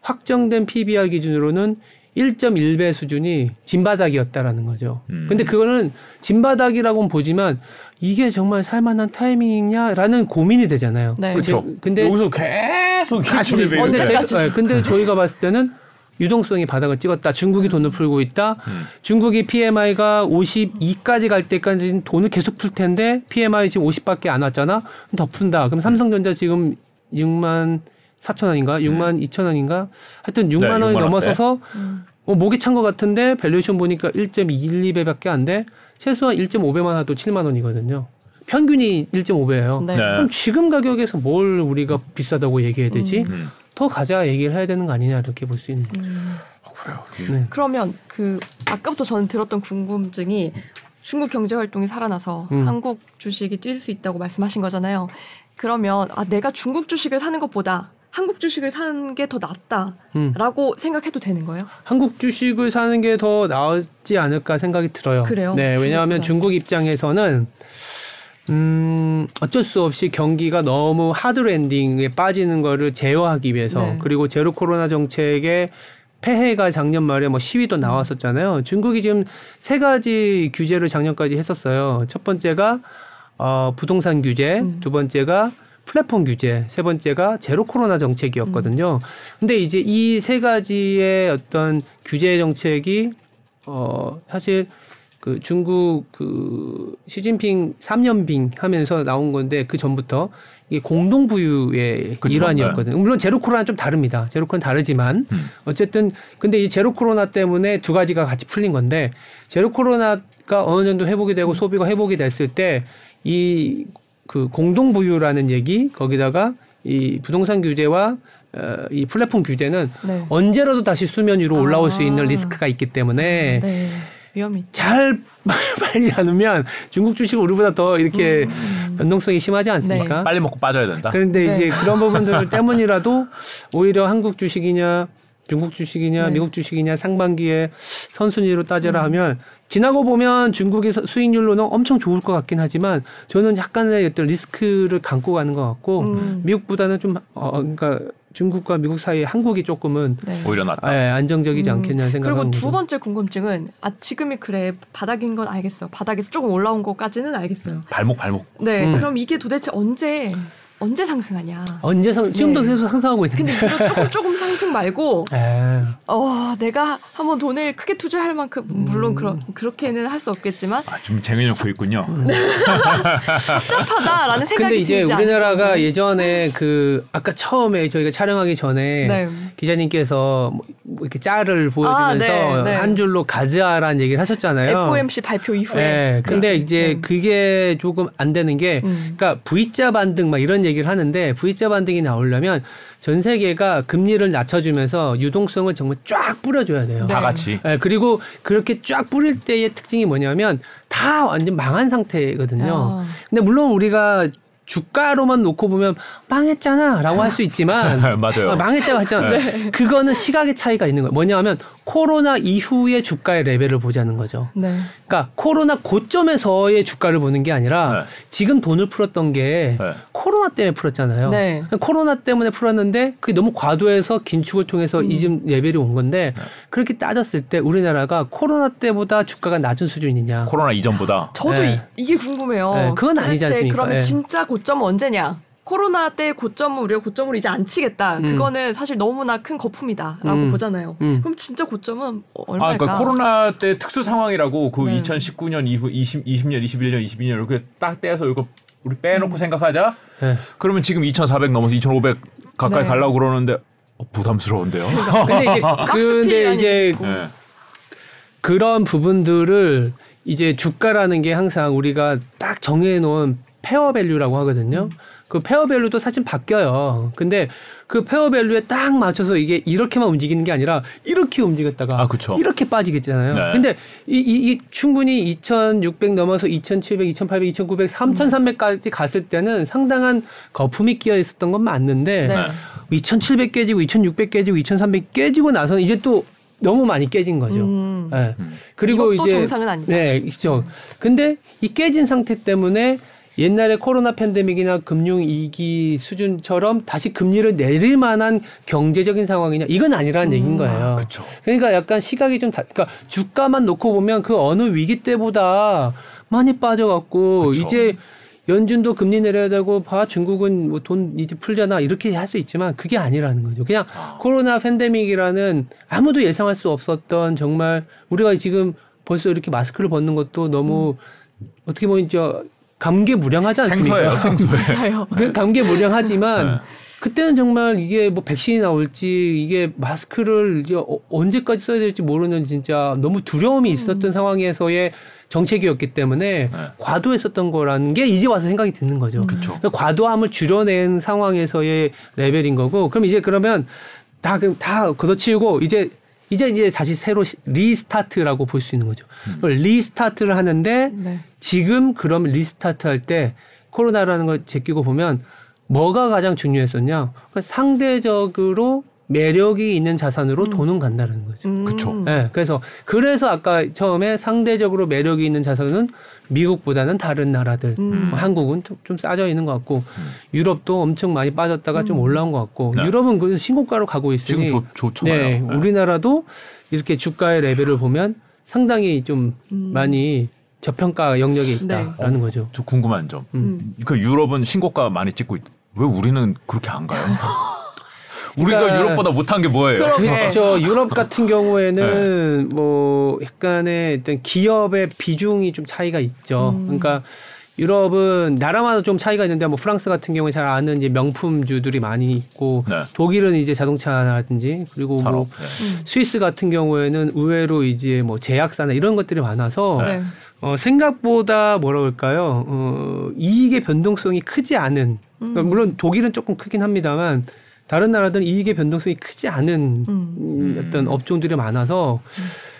확정된 PBR 기준으로는 1.1배 수준이 진바닥이었다라는 거죠. 음. 근데 그거는 진바닥이라고는 보지만 이게 정말 살만한 타이밍이냐라는 고민이 되잖아요. 네. 그 제- 그렇죠. 근데 여기서 계속 가시 기준을 있어. 근데. 제, 네, 근데 저희가 봤을 때는 유동성이 바닥을 찍었다. 중국이 돈을 풀고 있다. 음. 중국이 PMI가 52까지 갈 때까지는 돈을 계속 풀 텐데 PMI 지금 50밖에 안 왔잖아. 그럼 더 푼다. 그럼 삼성전자 지금 6만 4천 원인가? 6만 2천 원인가? 하여튼 6만 네, 원이 6만 원대. 넘어서서 음. 어, 목이 찬 것 같은데 valuation 보니까 1.12배밖에 안 돼. 최소한 1.5배만 해도 7만 원이거든요. 평균이 1.5배예요. 네. 네. 그럼 지금 가격에서 뭘 우리가 비싸다고 얘기해야 되지? 음. 더 가자 얘기를 해야 되는 거 아니냐 이렇게 볼 수 있는 거죠. 음. 그래요. 네. 그러면 그 아까부터 저는 들었던 궁금증이 중국 경제 활동이 살아나서 음. 한국 주식이 뛸 수 있다고 말씀하신 거잖아요. 그러면 아 내가 중국 주식을 사는 것보다 한국 주식을 사는 게 더 낫다라고 음. 생각해도 되는 거예요? 한국 주식을 사는 게 더 나았지 않을까 생각이 들어요. 그래요? 네, 왜냐하면. 중국 입장에서는 음, 어쩔 수 없이 경기가 너무 하드 랜딩에 빠지는 거를 제어하기 위해서 네. 그리고 제로 코로나 정책에 폐해가 작년 말에 뭐 시위도 나왔었잖아요. 중국이 지금 세 가지 규제를 작년까지 했었어요. 첫 번째가 어, 부동산 규제, 음. 두 번째가 플랫폼 규제, 세 번째가 제로 코로나 정책이었거든요. 근데 이제 이 세 가지의 어떤 규제 정책이 어 사실 그 중국 그 시진핑 3년빙 하면서 나온 건데 그 전부터 이게 공동 부유의 그쵸. 일환이었거든요. 물론 제로 코로나 좀 다릅니다. 제로 코로나 다르지만 음. 어쨌든 근데 이 제로 코로나 때문에 두 가지가 같이 풀린 건데 제로 코로나가 어느 정도 회복이 되고 소비가 회복이 됐을 때 이 그 공동 부유라는 얘기 거기다가 이 부동산 규제와 어, 이 플랫폼 규제는 네. 언제라도 다시 수면 위로 올라올 수 있는 아. 리스크가 있기 때문에 네. 위험이. 잘 팔지 않으면 중국 주식은 우리보다 더 이렇게 음. 변동성이 심하지 않습니까? 빨리 먹고 빠져야 된다. 그런데 네. 이제 그런 부분들 때문이라도 오히려 한국 주식이냐 중국 주식이냐 네. 미국 주식이냐 상반기에 선순위로 따져라 하면 지나고 보면 중국의 서- 수익률로는 엄청 좋을 것 같긴 하지만 저는 약간의 어떤 리스크를 감고 가는 것 같고 음. 미국보다는 좀 어, 그러니까 중국과 미국 사이에 한국이 조금은 네. 오히려 낫다. 예, 안정적이지 음, 않겠냐 생각하는 그리고 두. 번째 궁금증은 아 지금이 그래 바닥인 건 알겠어. 바닥에서 조금 올라온 것까지는 알겠어요. 발목 발목. 네, 음. 그럼 이게 도대체 언제 언제 상승하냐? 언제 상, 지금도 네. 계속 상승하고 있는데. 근데 조금 조금 상승 말고 에, 어 내가 한번 돈을 크게 투자할 만큼 물론 그러, 그렇게는 할 수 없겠지만 아, 좀 재미놓고 있군요. 답답하다라는 생각이 근데 이제 들지 우리나라가 않죠? 예전에 그 아까 처음에 저희가 촬영하기 전에 네. 기자님께서 뭐 이렇게 짤을 보여주면서 아, 네, 네. 한 줄로 가즈아라는 얘기를 하셨잖아요. FOMC 발표 이후에 네, 근데 네. 이제 네. 그게 조금 안 되는 게, 음. 그러니까 V자 반등 막 이런 얘기 를 하는데 V자 반등이 나오려면 전 세계가 금리를 낮춰주면서 유동성을 정말 쫙 뿌려줘야 돼요. 네. 다 같이. 예, 그리고 그렇게 쫙 뿌릴 때의 특징이 뭐냐면 다 완전 망한 상태거든요. 아. 근데 물론 우리가 주가로만 놓고 보면 망했잖아라고 할 수 있지만 맞아요. 어, 망했잖아 했잖아. 네. 그거는 시각의 차이가 있는 거예요. 뭐냐면 코로나 이후의 주가의 레벨을 보자는 거죠. 네. 그러니까 코로나 고점에서의 주가를 보는 게 아니라 네. 지금 돈을 풀었던 게 네. 코로나 때문에 풀었잖아요. 네. 코로나 때문에 풀었는데 그게 너무 과도해서 긴축을 통해서 음. 이 지금 레벨이 온 건데 그렇게 따졌을 때 우리나라가 코로나 때보다 주가가 낮은 수준이냐? 코로나 이전보다 저도 네. 이, 이게 궁금해요. 네, 그건 아니지 않습니까? 그러면 네. 진짜 고점 언제냐? 코로나 때 고점은 우리가 고점으로 이제 안 치겠다. 음. 그거는 사실 너무나 큰 거품이다라고 음. 보잖아요. 음. 그럼 진짜 고점은 어, 아, 얼마일까? 그러니까 코로나 때 특수 상황이라고 그 네. 2019년 이후 20, 20년, 21년, 22년 이렇게 딱 떼서 이거 우리 빼놓고 생각하자. 네. 그러면 지금 2,400 넘어서 2,500 가까이 네. 가려고 그러는데 어, 부담스러운데요. 근데 이제 근데. 이제 네. 그런 부분들을 이제 주가라는 게 항상 우리가 딱 정해놓은 fair value라고 하거든요. 그 fair value도 사실 바뀌어요. 근데 그 페어 밸류에 딱 맞춰서 이게 이렇게만 움직이는 게 아니라 이렇게 움직였다가 아, 그쵸. 이렇게 빠지겠잖아요. 네. 근데 이, 이, 이 충분히 2,600 넘어서 2,700, 2,800, 2,900, 3,300까지 갔을 때는 상당한 거품이 끼어 있었던 건 맞는데 네. 2,700 깨지고 2,600 깨지고 2,300 깨지고 나서는 이제 또 너무 많이 깨진 거죠. 음. 예. 그리고 이것도 이제 정상은 아니다. 네, 있죠. 근데 이 깨진 상태 때문에 옛날에 코로나 팬데믹이나 금융 위기 수준처럼 다시 금리를 내릴 만한 경제적인 상황이냐 이건 아니라는 얘기인 거예요. 그쵸. 그러니까 약간 시각이 좀 다, 그러니까 주가만 놓고 보면 그 어느 위기 때보다 많이 빠져갖고 그쵸. 이제 연준도 금리 내려야 되고 봐 중국은 뭐 돈 이제 풀잖아 이렇게 할 수 있지만 그게 아니라는 거죠. 그냥 코로나 팬데믹이라는 아무도 예상할 수 없었던 정말 우리가 지금 벌써 이렇게 마스크를 벗는 것도 너무 어떻게 보면 저 감개무량하지 않습니까? 생소해요, 생소해. 맞아요. 그 감개무량하지만 네. 그때는 정말 이게 뭐 백신이 나올지 이게 마스크를 이제 어- 언제까지 써야 될지 모르는 진짜 너무 두려움이 있었던 상황에서의 정책이었기 때문에 네. 과도했었던 거라는 게 이제 와서 생각이 드는 거죠. 그쵸. 그러니까 과도함을 줄여낸 상황에서의 레벨인 거고 그럼 이제 그러면 다 그럼 다 걷어치우고 이제 이제 이제 다시 새로 시- restart라고 볼 수 있는 거죠. 그걸 restart를 하는데 네. 지금 그럼 restart 할 때 코로나라는 걸 제끼고 보면 뭐가 가장 중요했었냐? 그러니까 상대적으로 매력이 있는 자산으로 돈은 간다는 거죠. 음. 그쵸. 네, 그래서 그래서 아까 처음에 상대적으로 매력이 있는 자산은 미국보다는 다른 나라들, 음. 뭐 한국은 좀, 좀 싸져 있는 것 같고 유럽도 엄청 많이 빠졌다가 좀 올라온 것 같고 네. 유럽은 그 신고가로 가고 있으니 지금 좋, 좋잖아요. 네, 네. 우리나라도 이렇게 주가의 레벨을 보면 상당히 좀 음. 많이 저평가 영역에 네. 있다라는 거죠. 저 궁금한 점. 음. 그 유럽은 신고가 많이 찍고 있... 왜 우리는 그렇게 안 가요? 우리가 그러니까- 유럽보다 못한 게 뭐예요? 그러게. 그렇죠. 유럽 같은 네. 경우에는 뭐 약간의 어떤 기업의 비중이 좀 차이가 있죠. 음. 그러니까 유럽은 나라마다 좀 차이가 있는데 뭐 프랑스 같은 경우에 잘 아는 이제 명품주들이 많이 있고 네. 독일은 이제 자동차라든지 그리고 뭐 산업. 네. 스위스 같은 경우에는 의외로 이제 뭐 제약사나 이런 것들이 많아서 네. 어, 생각보다 뭐라 그럴까요? 어, 이익의 변동성이 크지 않은, 그러니까 물론 독일은 조금 크긴 합니다만, 다른 나라들은 이익의 변동성이 크지 않은 음. 음, 어떤 업종들이 많아서,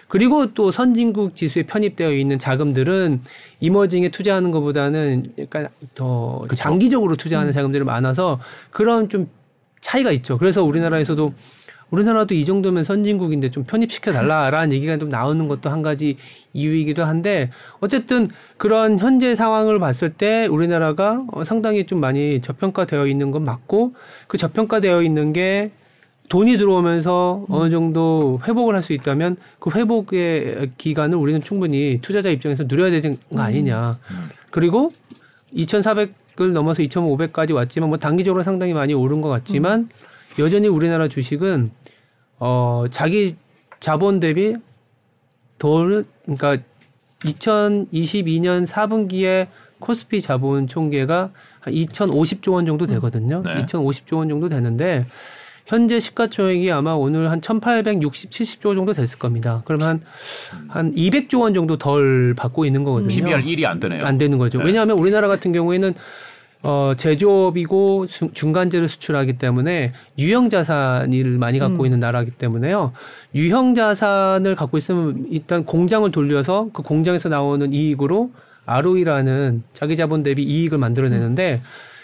그리고 또 선진국 지수에 편입되어 있는 자금들은 이머징에 투자하는 것보다는 약간 더 그쵸. 장기적으로 투자하는 자금들이 많아서 그런 좀 차이가 있죠. 그래서 우리나라에서도 우리나라도 이 정도면 선진국인데 좀 편입시켜 달라라는 얘기가 좀 나오는 것도 한 가지 이유이기도 한데 어쨌든 그런 현재 상황을 봤을 때 우리나라가 어, 상당히 좀 많이 저평가되어 있는 건 맞고 그 저평가되어 있는 게 돈이 들어오면서 어느 정도 회복을 할 수 있다면 그 회복의 기간을 우리는 충분히 투자자 입장에서 누려야 되는 거 아니냐. 그리고 2,400을 넘어서 2,500까지 왔지만 뭐 단기적으로 상당히 많이 오른 것 같지만 여전히 우리나라 주식은 어 자기 자본 대비 덜 그러니까 2022년 4분기에 코스피 자본 총계가 한 2,050조 원 정도 되거든요. 네. 2,050조 원 정도 되는데 현재 시가총액이 아마 오늘 한 1,860, 70조 정도 됐을 겁니다. 그러면 한, 한 200조 원 정도 덜 받고 있는 거거든요. PBR 1이 안 되네요. 안 되는 거죠. 네. 왜냐하면 우리나라 같은 경우에는 어, 제조업이고 중- 중간재를 수출하기 때문에 유형 자산을 많이 갖고 음. 있는 나라이기 때문에요. 유형 자산을 갖고 있으면 일단 공장을 돌려서 그 공장에서 나오는 이익으로 ROE라는 자기 자본 대비 이익을 만들어내는데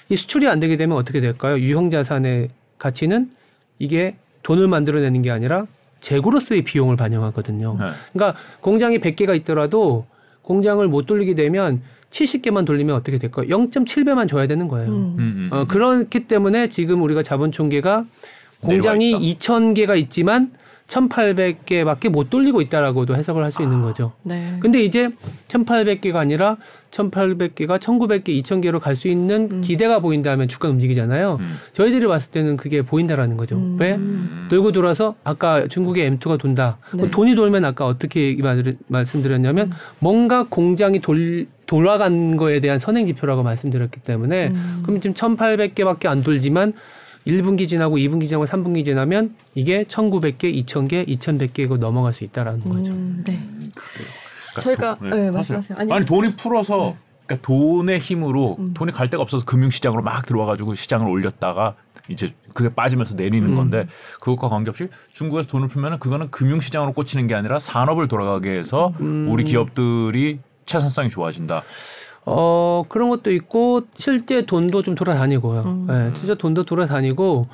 이 수출이 안 되게 되면 어떻게 될까요? 유형 자산의 가치는 이게 돈을 만들어내는 게 아니라 재고로서의 비용을 반영하거든요. 네. 그러니까 공장이 100개가 있더라도 공장을 못 돌리게 되면 70개만 돌리면 어떻게 될까요? 0.7배만 줘야 되는 거예요. 음. 음, 음. 어, 그렇기 때문에 지금 우리가 자본 총계가 공장이 내려와 2,000개가 있지만 1,800개밖에 못 돌리고 있다라고도 해석을 할 수 있는 거죠. 네. 근데 이제 1,800개가 아니라 1,800개가 1,900개, 2,000개로 갈 수 있는 음. 기대가 보인다면 주가 움직이잖아요. 음. 저희들이 봤을 때는 그게 보인다라는 거죠. 음. 왜? 돌고 돌아서 아까 중국의 M2가 돈다. 네. 돈이 돌면 아까 어떻게 말- 말씀드렸냐면 뭔가 공장이 돌 돌아간 거에 대한 선행 지표라고 말씀드렸기 때문에 음. 그럼 지금 1,800개밖에 안 돌지만 1분기 지나고 2분기 지나고 3분기 지나면 이게 1,900개, 2,000개, 2,100개고 넘어갈 수 있다라는 거죠. 음, 네. 그러니까 저희가 도- 네, 말씀하세요. 아니, 아니, 돈이 풀어서 네. 그러니까 돈의 힘으로 음. 돈이 갈 데가 없어서 금융시장으로 막 들어와가지고 시장을 올렸다가 이제 그게 빠지면서 내리는 음. 건데 그것과 관계없이 중국에서 돈을 풀면은 그거는 금융시장으로 꽂히는 게 아니라 산업을 돌아가게 해서 음. 우리 기업들이 채산성이 좋아진다. 어, 그런 것도 있고, 실제 돈도 좀 돌아다니고요. 음. 네, 진짜 돈도 돌아다니고,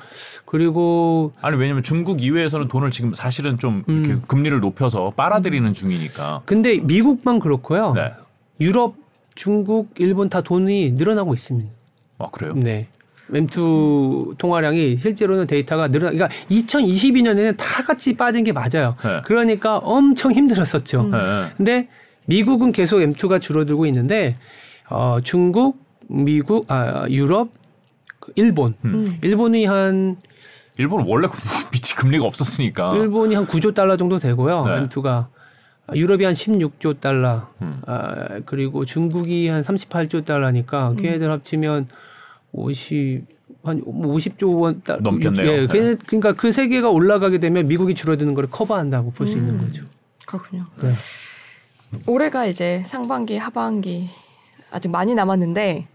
그리고, 아니 왜냐면 중국 이외에서는 돈을 지금 사실은 좀 이렇게 음. 금리를 높여서 빨아들이는 중이니까. 근데 미국만 그렇고요. 네. 유럽, 중국, 일본 다 돈이 늘어나고 있습니다. 아 그래요? 네. 램투 통화량이 실제로는 데이터가 늘어나, 그러니까 2022년에는 다 같이 빠진 게 맞아요. 네. 그러니까 엄청 힘들었었죠. 음. 네, 네. 근데 미국은 계속 M2가 줄어들고 있는데 어, 중국, 미국, 아, 유럽, 일본. 음. 일본이 한 일본은 원래 미치 금리가 없었으니까. 일본이 한 9조 달러 정도 되고요. 어. 네. M2가 유럽이 한 16조 달러. 음. 아, 그리고 중국이 한 38조 달러니까 걔네들 합치면 50한 50조 원 달, 넘겠네요. 예, 네. 걔네, 그러니까 그 세 개가 올라가게 되면 미국이 줄어드는 걸 커버한다고 볼수 있는 음. 거죠. 그렇군요. 네. 올해가 이제 상반기, 하반기 아직 많이 남았는데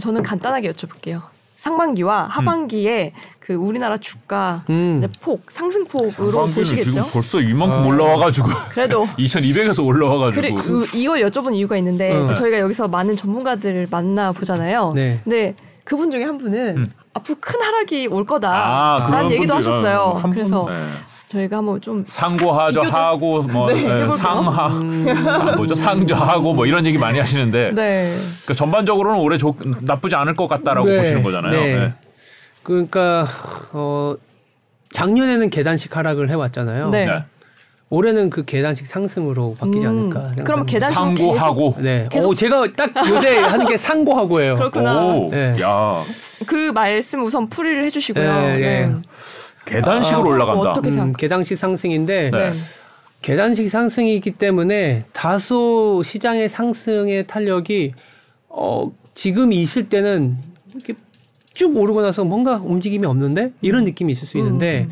저는 간단하게 여쭤볼게요. 상반기와 하반기에 그 우리나라 주가 음. 이제 폭 상승폭으로 보시겠죠? 지금 벌써 이만큼 아. 올라와가지고 그래도 2,200에서 올라와가지고. 그래 그, 이걸 여쭤본 이유가 있는데 어. 이제 저희가 여기서 많은 전문가들을 만나 보잖아요. 네. 근데 그분 중에 한 분은 음. 앞으로 큰 하락이 올 거다라는 아, 얘기도 분들이- 하셨어요. 그래서 네. 저희가 한번 좀 상고하죠 비교도- 하고 뭐 네, 예? 상하 음. 상- 뭐죠 상저하고 뭐 이런 얘기 많이 하시는데 네. 그러니까 전반적으로는 올해 좋, 나쁘지 않을 것 같다라고 네. 보시는 거잖아요. 네. 네. 그러니까 어 작년에는 계단식 하락을 해왔잖아요. 네. 네. 올해는 그 계단식 상승으로 바뀌지 음, 않을까. 그럼 생각합니다. 계단식 상고하고 네. 계속- 오, 제가 딱 요새 하는 게 상고하고예요. 그렇구나. 오, 네. 야 그 말씀 우선 풀이를 해주시고요. 네, 네. 계단식으로 아, 올라간다. 어떻게 음, 생각- 계단식 상승인데 네. 네. 계단식 상승이기 때문에 다소 시장의 상승의 탄력이 어 지금 있을 때는 이렇게 쭉 오르고 나서 뭔가 움직임이 없는데 이런 느낌이 있을 수 있는데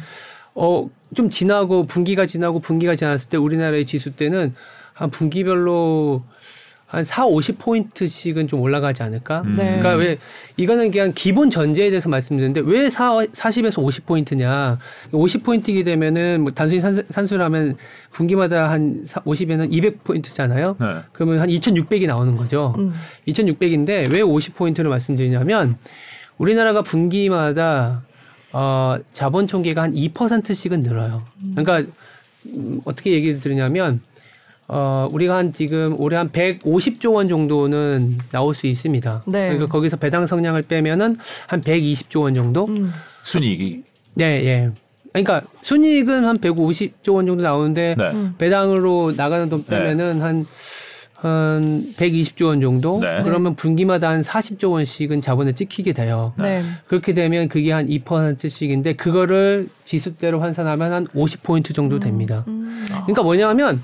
어좀 지나고 분기가 지나고 분기가 지났을 때 우리나라의 지수 때는 한 분기별로 한 4, 50포인트씩은 좀 올라가지 않을까? 음. 네. 그러니까 왜 이거는 그냥 기본 전제에 대해서 말씀드리는데 왜 4, 40에서 50포인트냐? 50포인트이게 되면은 뭐 단순히 산수, 산수를 하면 분기마다 한 50에는 200포인트잖아요. 네. 그러면 한 2,600이 나오는 거죠. 음. 2,600인데 왜 50포인트를 말씀드리냐면 우리나라가 분기마다 어, 자본 총계가 한 2%씩은 늘어요. 그러니까 음, 어떻게 얘기를 드리냐면 어, 우리가 한 지금 올해 한 150조 원 정도는 나올 수 있습니다. 네. 그러니까 거기서 배당 성량을 빼면은 한 120조 원 정도? 음. 순이익이 네, 예. 그러니까 순이익은 한 150조 원 정도 나오는데 네. 음. 배당으로 나가는 돈 빼면은 한, 한 120조 원 정도? 네. 그러면 분기마다 한 40조 원씩은 자본에 찍히게 돼요. 네. 그렇게 되면 그게 한 2%씩인데 그거를 지수대로 환산하면 한 50포인트 정도 됩니다. 음. 그러니까 뭐냐면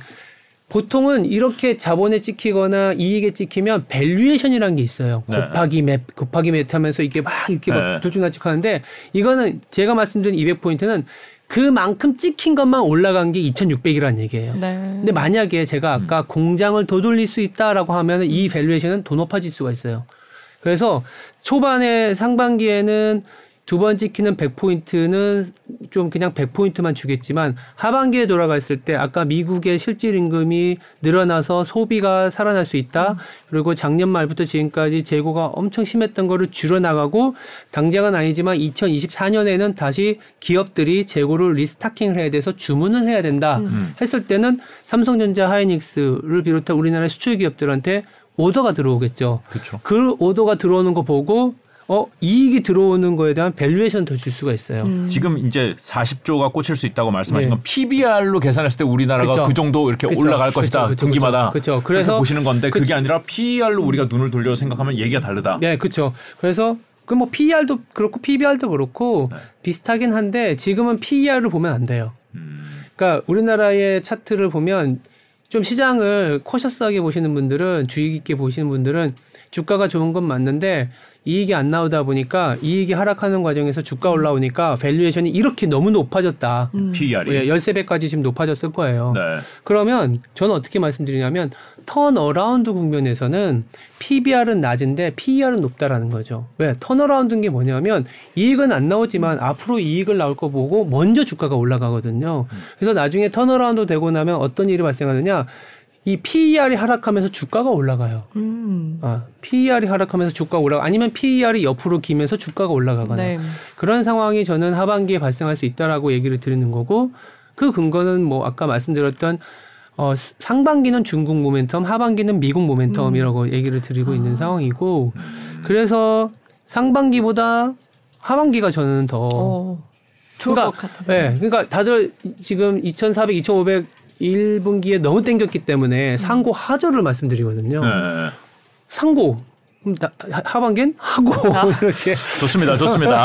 보통은 이렇게 자본에 찍히거나 이익에 찍히면 valuation이라는 게 있어요. 네. 곱하기 몇, 곱하기 몇 하면서 이게 막 이렇게 네. 막 들쭉날쭉 하는데 이거는 제가 말씀드린 200포인트는 그만큼 찍힌 것만 올라간 게 2,600이라는 얘기예요. 네. 근데 만약에 제가 아까 공장을 더 돌릴 수 있다라고 하면 이 valuation은 더 높아질 수가 있어요. 그래서 초반에 상반기에는 두번 찍히는 100포인트는 좀 그냥 100포인트만 주겠지만 하반기에 돌아갔을 때 아까 미국의 실질 임금이 늘어나서 소비가 살아날 수 있다. 그리고 작년 말부터 지금까지 재고가 엄청 심했던 거를 줄여나가고 당장은 아니지만 2024년에는 다시 기업들이 재고를 리스타킹을 해야 돼서 주문을 해야 된다 했을 때는 삼성전자 하이닉스를 비롯한 우리나라 수출 기업들한테 오더가 들어오겠죠. 그렇죠. 그 오더가 들어오는 거 보고 어 이익이 들어오는 거에 대한 valuation 더 줄 수가 있어요. 음. 지금 이제 40조가 꽂힐 수 있다고 말씀하신 네. 건 PBR로 계산했을 때 우리나라가 그쵸. 그 정도 이렇게 그쵸. 올라갈 그쵸. 것이다 그쵸. 분기마다 그쵸. 그렇게 그래서 보시는 건데 그게 그쵸. 아니라 PER로 우리가 눈을 돌려 생각하면 얘기가 다르다. 네, 그렇죠. 그래서 그뭐 PER도 그렇고 PBR도 그렇고 네. 비슷하긴 한데 지금은 PER을 보면 안 돼요. 음, 그러니까 우리나라의 차트를 보면 좀 시장을 cautious하게 보시는 분들은 주의 깊게 보시는 분들은 주가가 좋은 건 맞는데 이익이 안 나오다 보니까 이익이 하락하는 과정에서 주가 올라오니까 valuation이 이렇게 너무 높아졌다. 음. PER이. 예, 13배까지 지금 높아졌을 거예요. 네. 그러면 저는 어떻게 말씀드리냐면 turnaround 국면에서는 PBR은 낮은데 PER은 높다라는 거죠. 왜? turnaround인 게 뭐냐면 이익은 안 나오지만 앞으로 이익을 나올 거 보고 먼저 주가가 올라가거든요. 그래서 나중에 turnaround 되고 나면 어떤 일이 발생하느냐? 이 PER이 하락하면서 주가가 올라가요. 음. 아, PER이 하락하면서 주가가 올라가 아니면 PER이 옆으로 기면서 주가가 올라가거나 네. 그런 상황이 저는 하반기에 발생할 수 있다라고 얘기를 드리는 거고 그 근거는 뭐 아까 말씀드렸던 어 상반기는 중국 모멘텀, 하반기는 미국 모멘텀이라고 얘기를 드리고 있는 상황이고 그래서 상반기보다 하반기가 저는 더 어. 좋을 그러니까, 것 같아요. 예, 그러니까 다들 지금 2,400, 2,500 1분기에 너무 땡겼기 때문에 상고 하저를 말씀드리거든요. 네. 상고 하- 하반기엔 하고 이렇게 좋습니다, 좋습니다.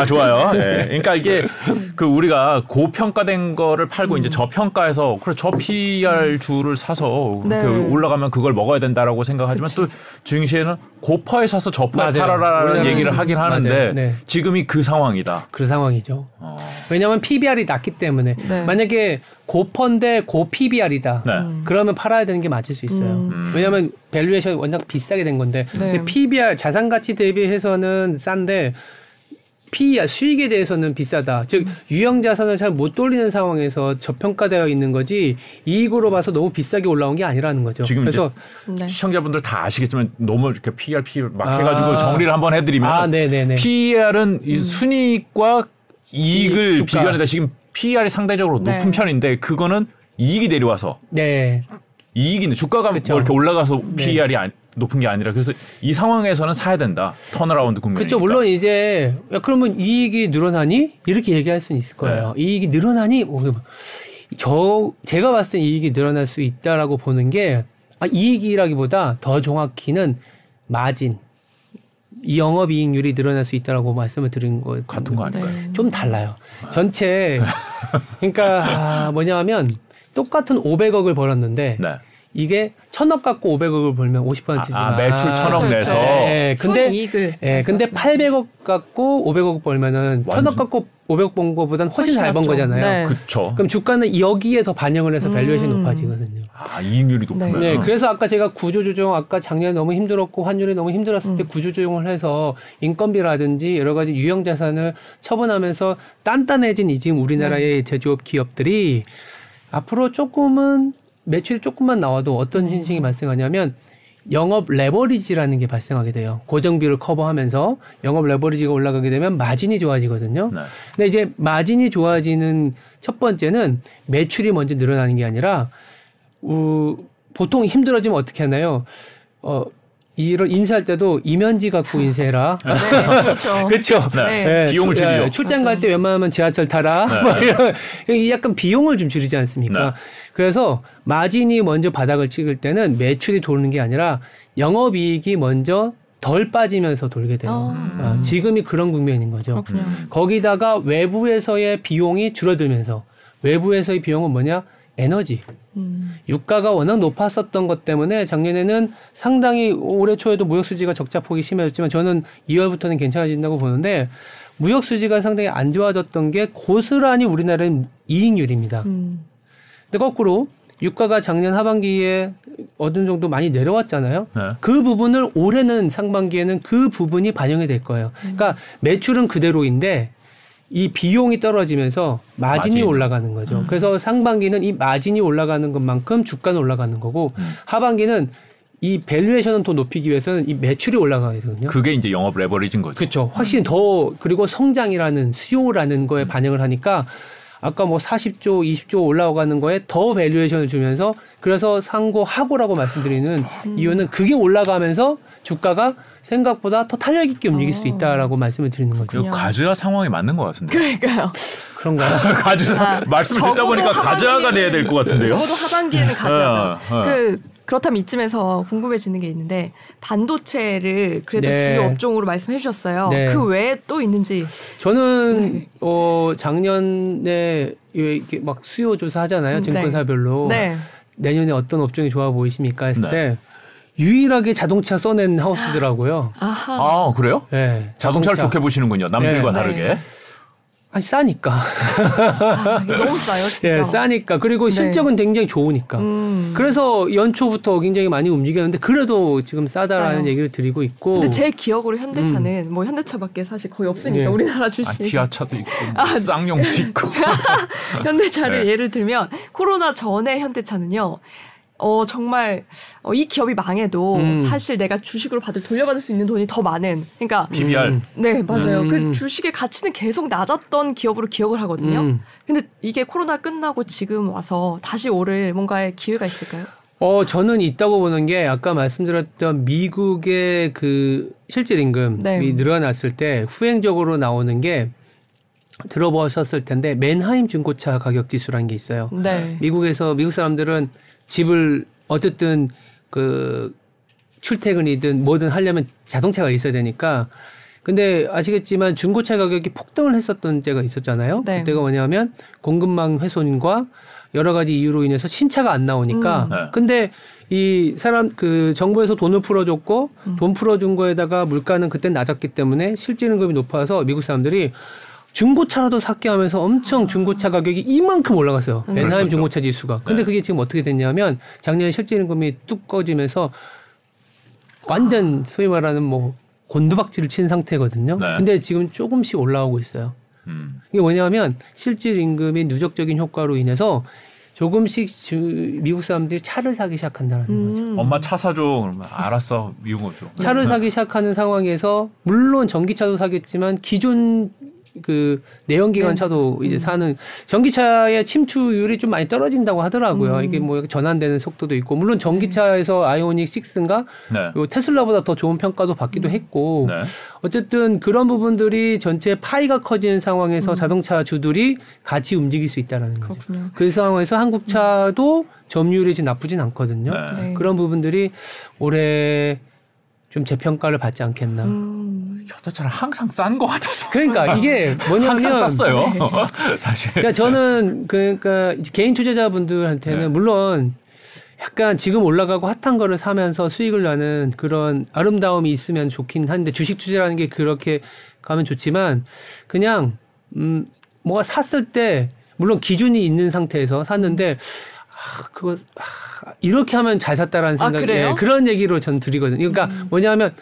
아 좋아요. 예. 그러니까 이게 그 우리가 고평가된 거를 팔고 이제 저평가해서 그래 저 PR 주를 사서 네. 올라가면 그걸 먹어야 된다라고 생각하지만 또 증시에는 고파에 사서 저파에 맞아요. 팔아라라는 얘기를 하긴 하는데. 네. 지금이 그 상황이다. 그 상황이죠. 어. 왜냐하면 PBR이 낮기 때문에 네. 만약에 고 PER인데 고 PBR이다. 네. 그러면 팔아야 되는 게 맞을 수 있어요. 음. 왜냐하면 valuation이 워낙 비싸게 된 건데 네. 근데 PBR 자산 가치 대비해서는 싼데 PER 수익에 대해서는 비싸다. 즉 유형 자산을 잘 못 돌리는 상황에서 저평가되어 있는 거지 이익으로 봐서 너무 비싸게 올라온 게 아니라는 거죠. 지금 그래서 네. 시청자분들 다 아시겠지만 너무 이렇게 PER, PBR 막 아. 해가지고 정리를 한번 해드리면 아, 네네네. PER은 이 순이익과 이익을. 비교하는데 지금 PER이 상대적으로 네. 높은 편인데 그거는 이익이 내려와서 네. 이익인데 주가가 그쵸. 뭐 이렇게 올라가서 네. PER이 안- 높은 게 아니라 그래서 이 상황에서는 사야 된다 turnaround 국면이니까. 그렇죠. 물론 이제 야, 그러면 이익이 늘어나니 이렇게 얘기할 수는 있을 거예요. 네. 이익이 늘어나니 뭐, 저 제가 봤을 때 이익이 늘어날 수 있다라고 보는 게 아, 이익이라기보다 더 정확히는 마진 이 영업 이익률이 늘어날 수 있다라고 말씀을 드린 거 같은 거 아닐까요? 네. 좀 달라요. 전체 그러니까 아, 뭐냐면 똑같은 500억을 벌었는데 네. 이게 천억 갖고 500억을 벌면 50%지만 아, 아, 매출 천억 그렇죠, 내서 그렇죠. 네, 근데 순이익을 예, 근데 800억 갖고 500억 벌면은 완전- 1000억 갖고 500억 번 거보단 훨씬, 훨씬 잘번 낫죠. 거잖아요. 네. 그렇죠. 그럼 주가는 여기에 더 반영을 해서 valuation이 음. 높아지거든요. 아 이익률이 높으면 네, 그래서 아까 제가 구조 조정 아까 작년에 너무 힘들었고 환율이 너무 힘들었을 때 구조 조정을 해서 인건비라든지 여러 가지 유형 자산을 처분하면서 단단해진 이 지금 우리나라의 제조업 기업들이 앞으로 조금은 매출이 조금만 나와도 어떤 현상이 발생하냐면 영업 레버리지라는 게 발생하게 돼요. 고정비를 커버하면서 영업 레버리지가 올라가게 되면 마진이 좋아지거든요. 네. 근데 이제 마진이 좋아지는 첫 번째는 매출이 먼저 늘어나는 게 아니라 어, 보통 힘들어지면 어떻게 하나요? 어, 이를 인쇄할 때도 이면지 갖고 인쇄해라. 네, 그렇죠. 그렇죠. 네. 비용을 출- 줄이죠. 예, 출장 갈 때 웬만하면 지하철 타라. 뭐 이런 이게 약간 비용을 좀 줄이지 않습니까? 네. 그래서 마진이 먼저 바닥을 찍을 때는 매출이 도는 게 아니라 영업이익이 먼저 덜 빠지면서 돌게 돼요. 아. 아, 지금이 그런 국면인 거죠. 그렇군요. 거기다가 외부에서의 비용이 줄어들면서 외부에서의 비용은 뭐냐? 에너지. 음. 유가가 워낙 높았었던 것 때문에 작년에는 상당히 올해 초에도 무역 수지가 적자 폭이 심해졌지만 저는 2월부터는 괜찮아진다고 보는데 무역 수지가 상당히 안 좋아졌던 게 고스란히 우리나라의 이익률입니다. 음. 근데 거꾸로 유가가 작년 하반기에 어느 정도 많이 내려왔잖아요. 네. 그 부분을 올해는 상반기에는 그 부분이 반영이 될 거예요. 그러니까 매출은 그대로인데 이 비용이 떨어지면서 마진이 마진. 올라가는 거죠. 그래서 상반기는 이 마진이 올라가는 것만큼 주가는 올라가는 거고 하반기는 이 valuation을 더 높이기 위해서는 이 매출이 올라가야 되거든요. 그게 이제 영업 leverage인 거죠. 그렇죠. 확실히 더 그리고 성장이라는 수요라는 거에 반영을 하니까 아까 뭐 40조, 20조 올라가는 거에 더 valuation을 주면서 그래서 상고 하고라고 말씀드리는 음. 이유는 그게 올라가면서 주가가 생각보다 더 탄력 있게 움직일 수 있다라고 말씀을 드리는 거죠. 가즈아 상황이 맞는 것 같은데. 그러니까요. 그런가요? 가즈아 아, 말씀을 듣다 보니까 가즈아가 하반기에는- 돼야 될 것 같은데요. 적어도 하반기에는 가져야 어, 어. 그 그렇다면 이쯤에서 궁금해지는 게 있는데 반도체를 그래도 네. 주요 업종으로 말씀해 주셨어요. 네. 그 외에 또 있는지 저는 어 작년에 이렇게 막 수요 조사 하잖아요. 음, 증권사별로. 네. 내년에 어떤 업종이 좋아 보이십니까 했을 네. 때 유일하게 자동차 써낸 하우스더라고요. 아하. 아 그래요? 네, 자동차를 좋게 보시는군요. 남들과 네. 다르게. 네. 아니 싸니까. 아, 너무 싸요, 진짜. 예, 싸니까. 그리고 네. 실적은 굉장히 좋으니까. 음. 그래서 연초부터 굉장히 많이 움직였는데 그래도 지금 싸다라는 싸요. 얘기를 드리고 있고. 근데 제 기억으로 현대차는 뭐 현대차밖에 사실 거의 없으니까 예. 우리나라 아, 주식 기아차도 있고 아, 쌍용도 있고. 현대차를 네. 예를 들면 코로나 전에 현대차는요. 어 정말 어, 이 기업이 망해도 음. 사실 내가 주식으로 받을 돌려받을 수 있는 돈이 더 많은 그러니까 PBR. 음. 네 맞아요 음. 그 주식의 가치는 계속 낮았던 기업으로 기억을 하거든요 음. 근데 이게 코로나 끝나고 지금 와서 다시 오를 뭔가의 기회가 있을까요? 어, 저는 있다고 보는 게 아까 말씀드렸던 미국의 그 실질 임금이 네. 늘어났을 때 후행적으로 나오는 게 들어보셨을 텐데 맨하임 중고차 가격 지수라는 게 있어요. 네 미국에서 미국 사람들은 집을 어쨌든 그 출퇴근이든 뭐든 하려면 자동차가 있어야 되니까 근데 아시겠지만 중고차 가격이 폭등을 했었던 때가 있었잖아요. 네. 그때가 뭐냐면 공급망 훼손과 여러 가지 이유로 인해서 신차가 안 나오니까 음. 네. 근데 이 사람 그 정부에서 돈을 풀어줬고 음. 돈 풀어준 거에다가 물가는 그때 낮았기 때문에 실질 임금이 높아서 미국 사람들이 중고차라도 샀게 하면서 엄청 중고차 가격이 이만큼 올라갔어요. 음. 엔하임 그랬었죠. 중고차 지수가. 근데 네. 그게 지금 어떻게 됐냐면 작년에 실질 임금이 뚝 꺼지면서 완전 소위 말하는 뭐 곤두박질을 친 상태거든요. 네. 근데 지금 조금씩 올라오고 있어요. 음. 이게 뭐냐면 실질 임금의 누적적인 효과로 인해서 조금씩 주, 미국 사람들이 차를 사기 시작한다는 거죠. 음. 엄마 차 사줘. 그러면 알았어. 미운 거죠. 차를 사기 시작하는 상황에서 물론 전기차도 사겠지만 기존 그 내연기관 네. 차도 이제 사는 전기차의 침투율이 좀 많이 떨어진다고 하더라고요. 음. 이게 뭐 전환되는 속도도 있고 물론 전기차에서 아이오닉 6인가 네. 요 테슬라보다 더 좋은 평가도 음. 받기도 했고 네. 어쨌든 그런 부분들이 전체 파이가 커지는 상황에서 음. 자동차 주들이 같이 움직일 수 있다라는 거죠. 그렇군요. 그 상황에서 한국 차도 점유율이 지금 나쁘진 않거든요. 네. 네. 그런 부분들이 올해 좀 재평가를 받지 않겠나. 음. 현대차는 항상 싼거 같아서. 그러니까 이게 뭐냐면 항상 쌌어요. 네. 사실. 그러니까 저는 그러니까 개인 투자자분들한테는 네. 물론 약간 지금 올라가고 핫한 거를 사면서 수익을 나는 그런 아름다움이 있으면 좋긴 한데 주식 투자라는 게 그렇게 가면 좋지만 그냥 음 뭐가 샀을 때 물론 기준이 있는 상태에서 샀는데 아, 그거 아, 이렇게 하면 잘 샀다라는 아, 생각 그래요? 예, 그런 얘기로 전 드리거든요. 그러니까 뭐냐면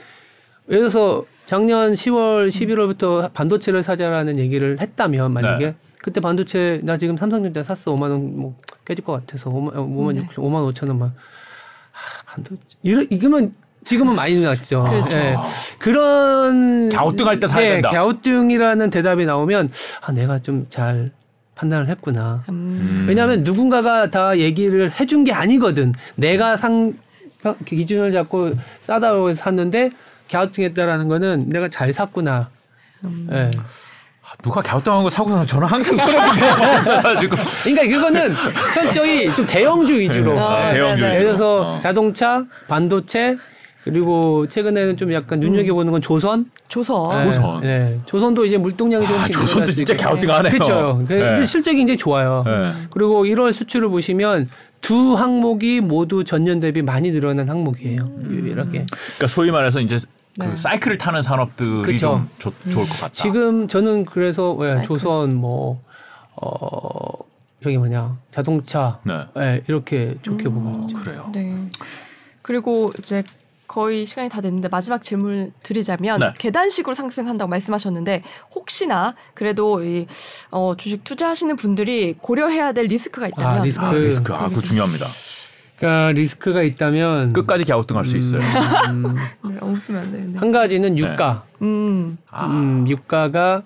예를 들어서 작년 10월 11월부터 반도체를 사자라는 얘기를 했다면 만약에 네. 그때 반도체 나 지금 삼성전자 샀어 5만 원 뭐 깨질 것 같아서 5만 5만 네. 6 5만 5천 원만 하, 반도체 이러 이거면 지금은 많이 났죠. 그렇죠. 예. 그런 갸우뚱할 때 사야 예, 된다. 갸우뚱이라는 대답이 나오면 아 내가 좀 잘 판단을 했구나. 음. 왜냐하면 누군가가 다 얘기를 해준 게 아니거든. 내가 상 평- 기준을 잡고 싸다고 해서 샀는데 갸우뚱했다라는 거는 내가 잘 샀구나. 음. 예. 아, 누가 갸우뚱한 거 사고 나서 저는 항상 소리가 그러니까 그거는 철저히 좀 대형주 위주로. 아, 네, 대형주. 네, 네. 예를 들어서 어. 자동차, 반도체 그리고 최근에는 좀 약간 눈여겨보는 건 조선. 조선. 예, 조선. 예. 조선도 이제 물동량이 아, 조금씩 조선도 늘어날 진짜. 갸우뚱하네요. 그렇죠. 근데 네. 실적이 굉장히 좋아요. 네. 그리고 1월 수출을 보시면 두 항목이 모두 전년 대비 많이 늘어난 항목이에요. 유일하게. 그러니까 소위 말해서 이제 네. 그 사이클을 타는 산업들이 그쵸. 좀 좋, 좋을 것 같다. 지금 저는 그래서 예, 사이클. 조선 뭐 어, 저기 뭐냐 자동차 네. 예, 이렇게 좋게 보고 있죠. 그래요. 네. 그리고 이제 거의 시간이 다 됐는데 마지막 질문 드리자면 네. 계단식으로 상승한다고 말씀하셨는데 혹시나 그래도 이 어, 주식 투자하시는 분들이 고려해야 될 리스크가 있다면 아, 리스크. 아, 그- 리스크. 아, 그거 중요합니다. 그러니까 리스크가 있다면 끝까지 갸우뚱할 수 있어요. 음, 네, 웃으면 안 되는데. 한 가지는 유가. 음. 아, 음, 유가가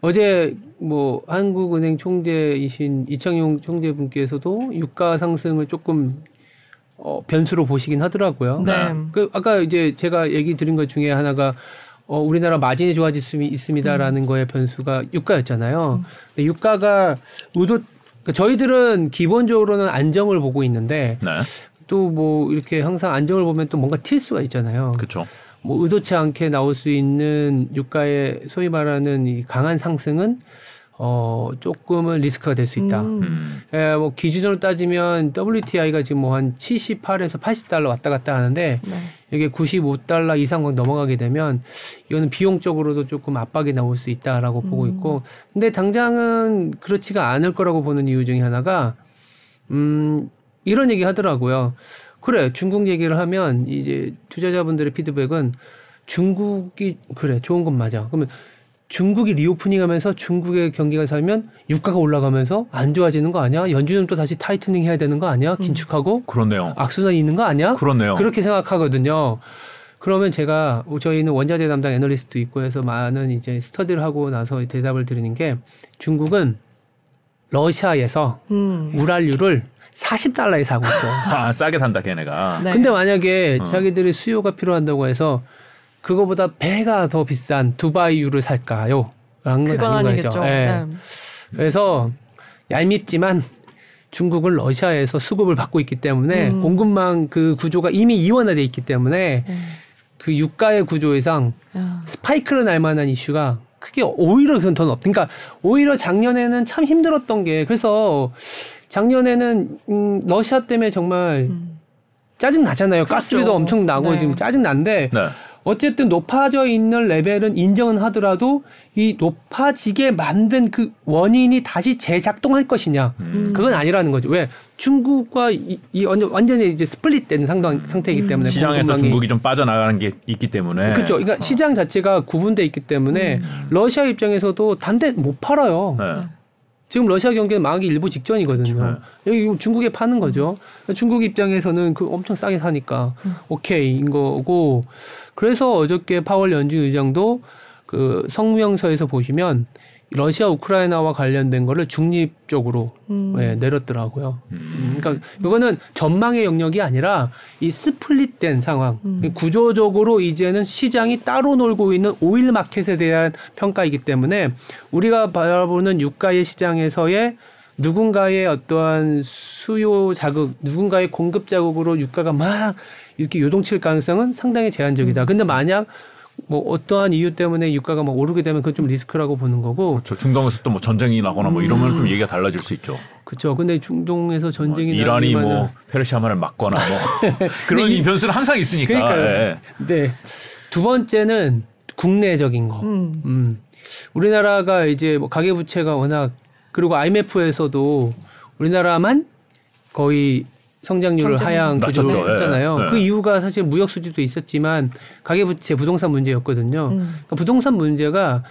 어제 뭐 한국은행 총재이신 이창용 총재분께서도 유가 상승을 조금 어, 변수로 보시긴 하더라고요. 네. 그 아까 이제 제가 얘기 드린 것 중에 하나가 어, 우리나라 마진이 좋아질 수 있습니다라는 거의 변수가 유가였잖아요. 근데 유가가 의도 그러니까 저희들은 기본적으로는 안정을 보고 있는데 네. 또뭐 이렇게 항상 안정을 보면 또 뭔가 튈 수가 있잖아요. 그렇죠. 뭐 의도치 않게 나올 수 있는 유가의 소위 말하는 이 강한 상승은 어 조금은 리스크가 될 수 있다. 음. 음. 예, 뭐 기준으로 따지면 WTI가 지금 뭐 한 78에서 80달러 왔다 갔다 하는데 네. 이게 95달러 이상 넘어가게 되면 이거는 비용적으로도 조금 압박이 나올 수 있다라고 보고 있고 근데 당장은 그렇지가 않을 거라고 보는 이유 중에 하나가 음 이런 얘기 하더라고요. 그래 중국 얘기를 하면 이제 투자자분들의 피드백은 중국이 그래 좋은 건 맞아. 그러면 중국이 reopening하면서 중국의 경기가 살면 유가가 올라가면서 안 좋아지는 거 아니야? 연준은 또 다시 tightening 해야 되는 거 아니야? 긴축하고 그렇네요. 악순환이 있는 거 아니야? 그렇네요. 그렇게 생각하거든요. 그러면 제가 저희는 원자재 담당 애널리스트 있고 해서 많은 이제 스터디를 하고 나서 대답을 드리는 게 중국은 러시아에서 음. 우랄유를 40달러에 사고 있어요. 아, 싸게 산다 걔네가. 네. 근데 만약에 어. 자기들이 수요가 필요한다고 해서 그거보다 배가 더 비싼 두바이유를 살까요? 라는 건 그건 아닌 아니겠죠. 거죠. 예. 네. 그래서 얄밉지만 중국은 러시아에서 수급을 받고 있기 때문에 음. 공급망 그 구조가 이미 이원화돼 있기 때문에 네. 그 유가의 구조에상 야. 스파이크를 날 만한 이슈가 크게 오히려 그건 더 높. 그러니까 오히려 작년에는 참 힘들었던 게 그래서 작년에는 음, 러시아 때문에 정말 음. 짜증 나잖아요. 그렇죠. 가스비도 엄청 나고 네. 지금 짜증 난데 네. 어쨌든 높아져 있는 레벨은 인정은 하더라도 이 높아지게 만든 그 원인이 다시 재작동할 것이냐 음. 그건 아니라는 거죠. 왜 중국과 이, 이 완전 완전히 이제 스플릿된 상당 상태이기 때문에 시장에서 공급망이- 중국이 좀 빠져나가는 게 있기 때문에. 그렇죠. 그러니까 시장 자체가 구분돼 있기 때문에 러시아 입장에서도 단데 못 팔아요. 네. 지금 러시아 경기는 망하기 일보 직전이거든요. 그렇죠. 여기 중국에 파는 거죠. 중국 입장에서는 그 엄청 싸게 사니까 오케이인 거고. 그래서 어저께 파월 연준 의장도 그 성명서에서 보시면 러시아 우크라이나와 관련된 거를 중립적으로 음. 예, 내렸더라고요. 음, 그러니까 이거는 전망의 영역이 아니라 이 스플릿된 상황. 음. 구조적으로 이제는 시장이 따로 놀고 있는 오일 마켓에 대한 평가이기 때문에 우리가 바라보는 유가의 시장에서의 누군가의 어떠한 수요 자극, 누군가의 공급 자극으로 유가가 막 이렇게 요동칠 가능성은 상당히 제한적이다. 근데 만약 뭐 어떠한 이유 때문에 유가가 막 오르게 되면 그건 좀 리스크라고 보는 거고. 그렇죠. 중동에서 또 뭐 전쟁이 나거나 뭐 이러면 좀 얘기가 달라질 수 있죠. 그렇죠. 근데 중동에서 전쟁이 뭐 이란이 뭐 페르시아만을 막거나 뭐 그런 이- 이 변수는 항상 있으니까. 그러니까요. 예. 네. 두 번째는 국내적인 거. 음. 음. 우리나라가 이제 뭐 가계 부채가 워낙 그리고 IMF에서도 우리나라만 거의 성장률을 성장- 하향. 기조를 예. 했잖아요. 예. 그 이유가 사실 무역 수지도 있었지만 가계 부채 부동산 문제였거든요. 음. 그러니까 부동산 문제가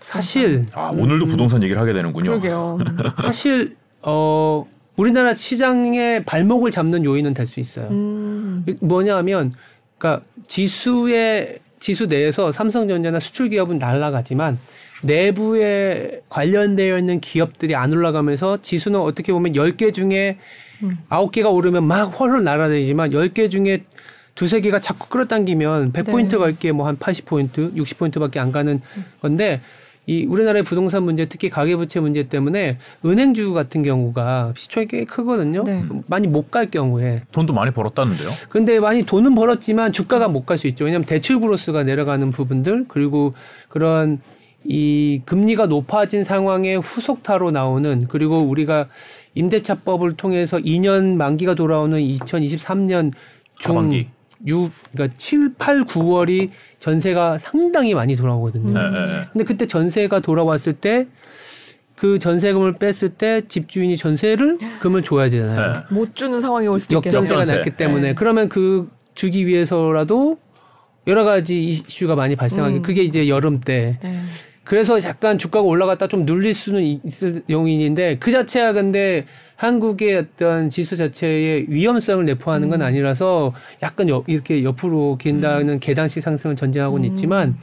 사실 아 오늘도 부동산 얘기를 하게 되는군요. 그러게요. 음. 사실 어 우리나라 시장의 발목을 잡는 요인은 될 수 있어요. 음. 뭐냐면 그러니까 지수의 지수 내에서 삼성전자나 수출 기업은 날아가지만 내부에 관련되어 있는 기업들이 안 올라가면서 지수는 어떻게 보면 10개 중에 음. 아홉 개가 오르면 막 헐헐 날아다니지만 10개 중에 두세 개가 자꾸 끌어당기면 100포인트 네. 갈게 뭐 한 80포인트, 60포인트밖에 안 가는 건데 이 우리나라의 부동산 문제 특히 가계부채 문제 때문에 은행주 같은 경우가 시총이 꽤 크거든요. 네. 많이 못 갈 경우에 돈도 많이 벌었다는데요. 근데 많이 돈은 벌었지만 주가가 못 갈 수 있죠. 왜냐하면 대출 브로스가 내려가는 부분들 그리고 그런 이 금리가 높아진 상황의 후속타로 나오는 그리고 우리가 임대차법을 통해서 2년 만기가 돌아오는 2023년 중 하반기. 6, 그러니까 7, 8, 9월이 전세가 상당히 많이 돌아오거든요. 네, 네, 네. 근데 그때 전세가 돌아왔을 때 그 전세금을 뺐을 때 집주인이 전세를 금을 줘야 되잖아요. 네. 못 주는 상황이 올 수도 있겠네요. 역전세가 역전세. 났기 때문에 네. 그러면 그 주기 위해서라도 여러 가지 이슈가 많이 발생하게 음. 그게 이제 여름 때 네. 그래서 약간 주가가 올라갔다 좀 눌릴 수는 있을 용인인데 그 자체가 근데 한국의 어떤 지수 자체의 위험성을 내포하는 음. 건 아니라서 약간 옆- 이렇게 옆으로 음. 긴다는 계단식 상승을 전제하고는 있지만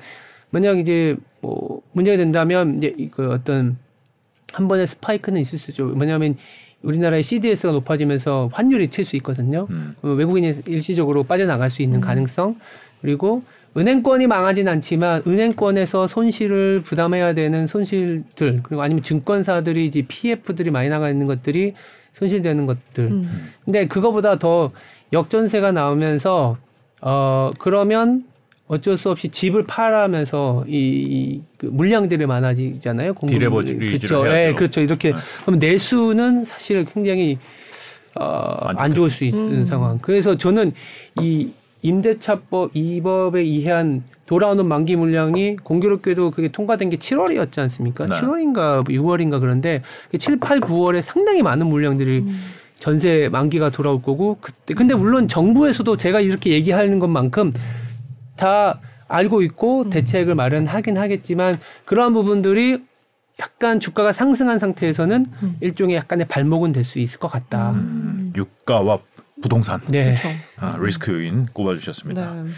만약 이제 뭐 문제가 된다면 이제 그 어떤 한 번에 스파이크는 있을 수 있죠. 왜냐하면 우리나라의 CDS가 높아지면서 환율이 칠 수 있거든요. 음. 어, 외국인이 일시적으로 빠져나갈 수 있는 가능성 그리고 은행권이 망하진 않지만 은행권에서 손실을 부담해야 되는 손실들 그리고 아니면 증권사들이 이제 PF들이 많이 나가 있는 것들이 손실되는 것들. 음. 근데 그거보다 더 역전세가 나오면서 어 그러면 어쩔 수 없이 집을 팔아면서 이, 이 그 물량들이 많아지잖아요. 공급- 디레버리지를 그렇죠. 예, 그렇죠. 이렇게 네. 그럼 내수는 사실 굉장히 어, 안안 좋을 수 있는 음. 상황. 그래서 저는 이 임대차법 이 법에 의한 돌아오는 만기 물량이 공교롭게도 그게 통과된 게 7월이었지 않습니까? 네. 7월인가 6월인가 그런데 7, 8, 9월에 상당히 많은 물량들이 전세 만기가 돌아올 거고 그때 근데 물론 정부에서도 제가 이렇게 얘기하는 것만큼 다 알고 있고 대책을 마련하긴 하겠지만 그러한 부분들이 약간 주가가 상승한 상태에서는 일종의 약간의 발목은 될 수 있을 것 같다. 음, 유가와 부동산 네. 그렇죠. 아, 리스크 요인 꼽아주셨습니다. 네.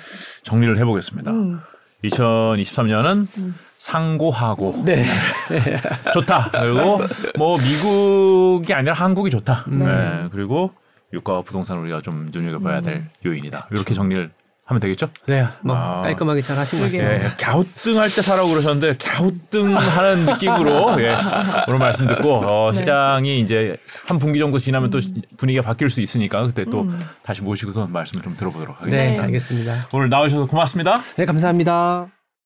정리를 해보겠습니다. 음. 2023년은 상고하고 네. 좋다. 그리고 뭐 미국이 아니라 한국이 좋다. 네. 그리고 유가와 부동산 우리가 좀 눈여겨봐야 될 요인이다. 이렇게 정리를 하면 되겠죠? 네. 뭐 아. 깔끔하게 잘 하신 것. 같습니다. 예, 갸우뚱할 때 사라고 그러셨는데 갸우뚱하는 느낌으로 예, 오늘 말씀 듣고 어, 네. 시장이 이제 한 분기 정도 지나면 또 분위기가 바뀔 수 있으니까 그때 또 음. 다시 모시고서 말씀을 좀 들어보도록 하겠습니다. 네, 네. 알겠습니다. 오늘 나오셔서 고맙습니다. 네, 감사합니다.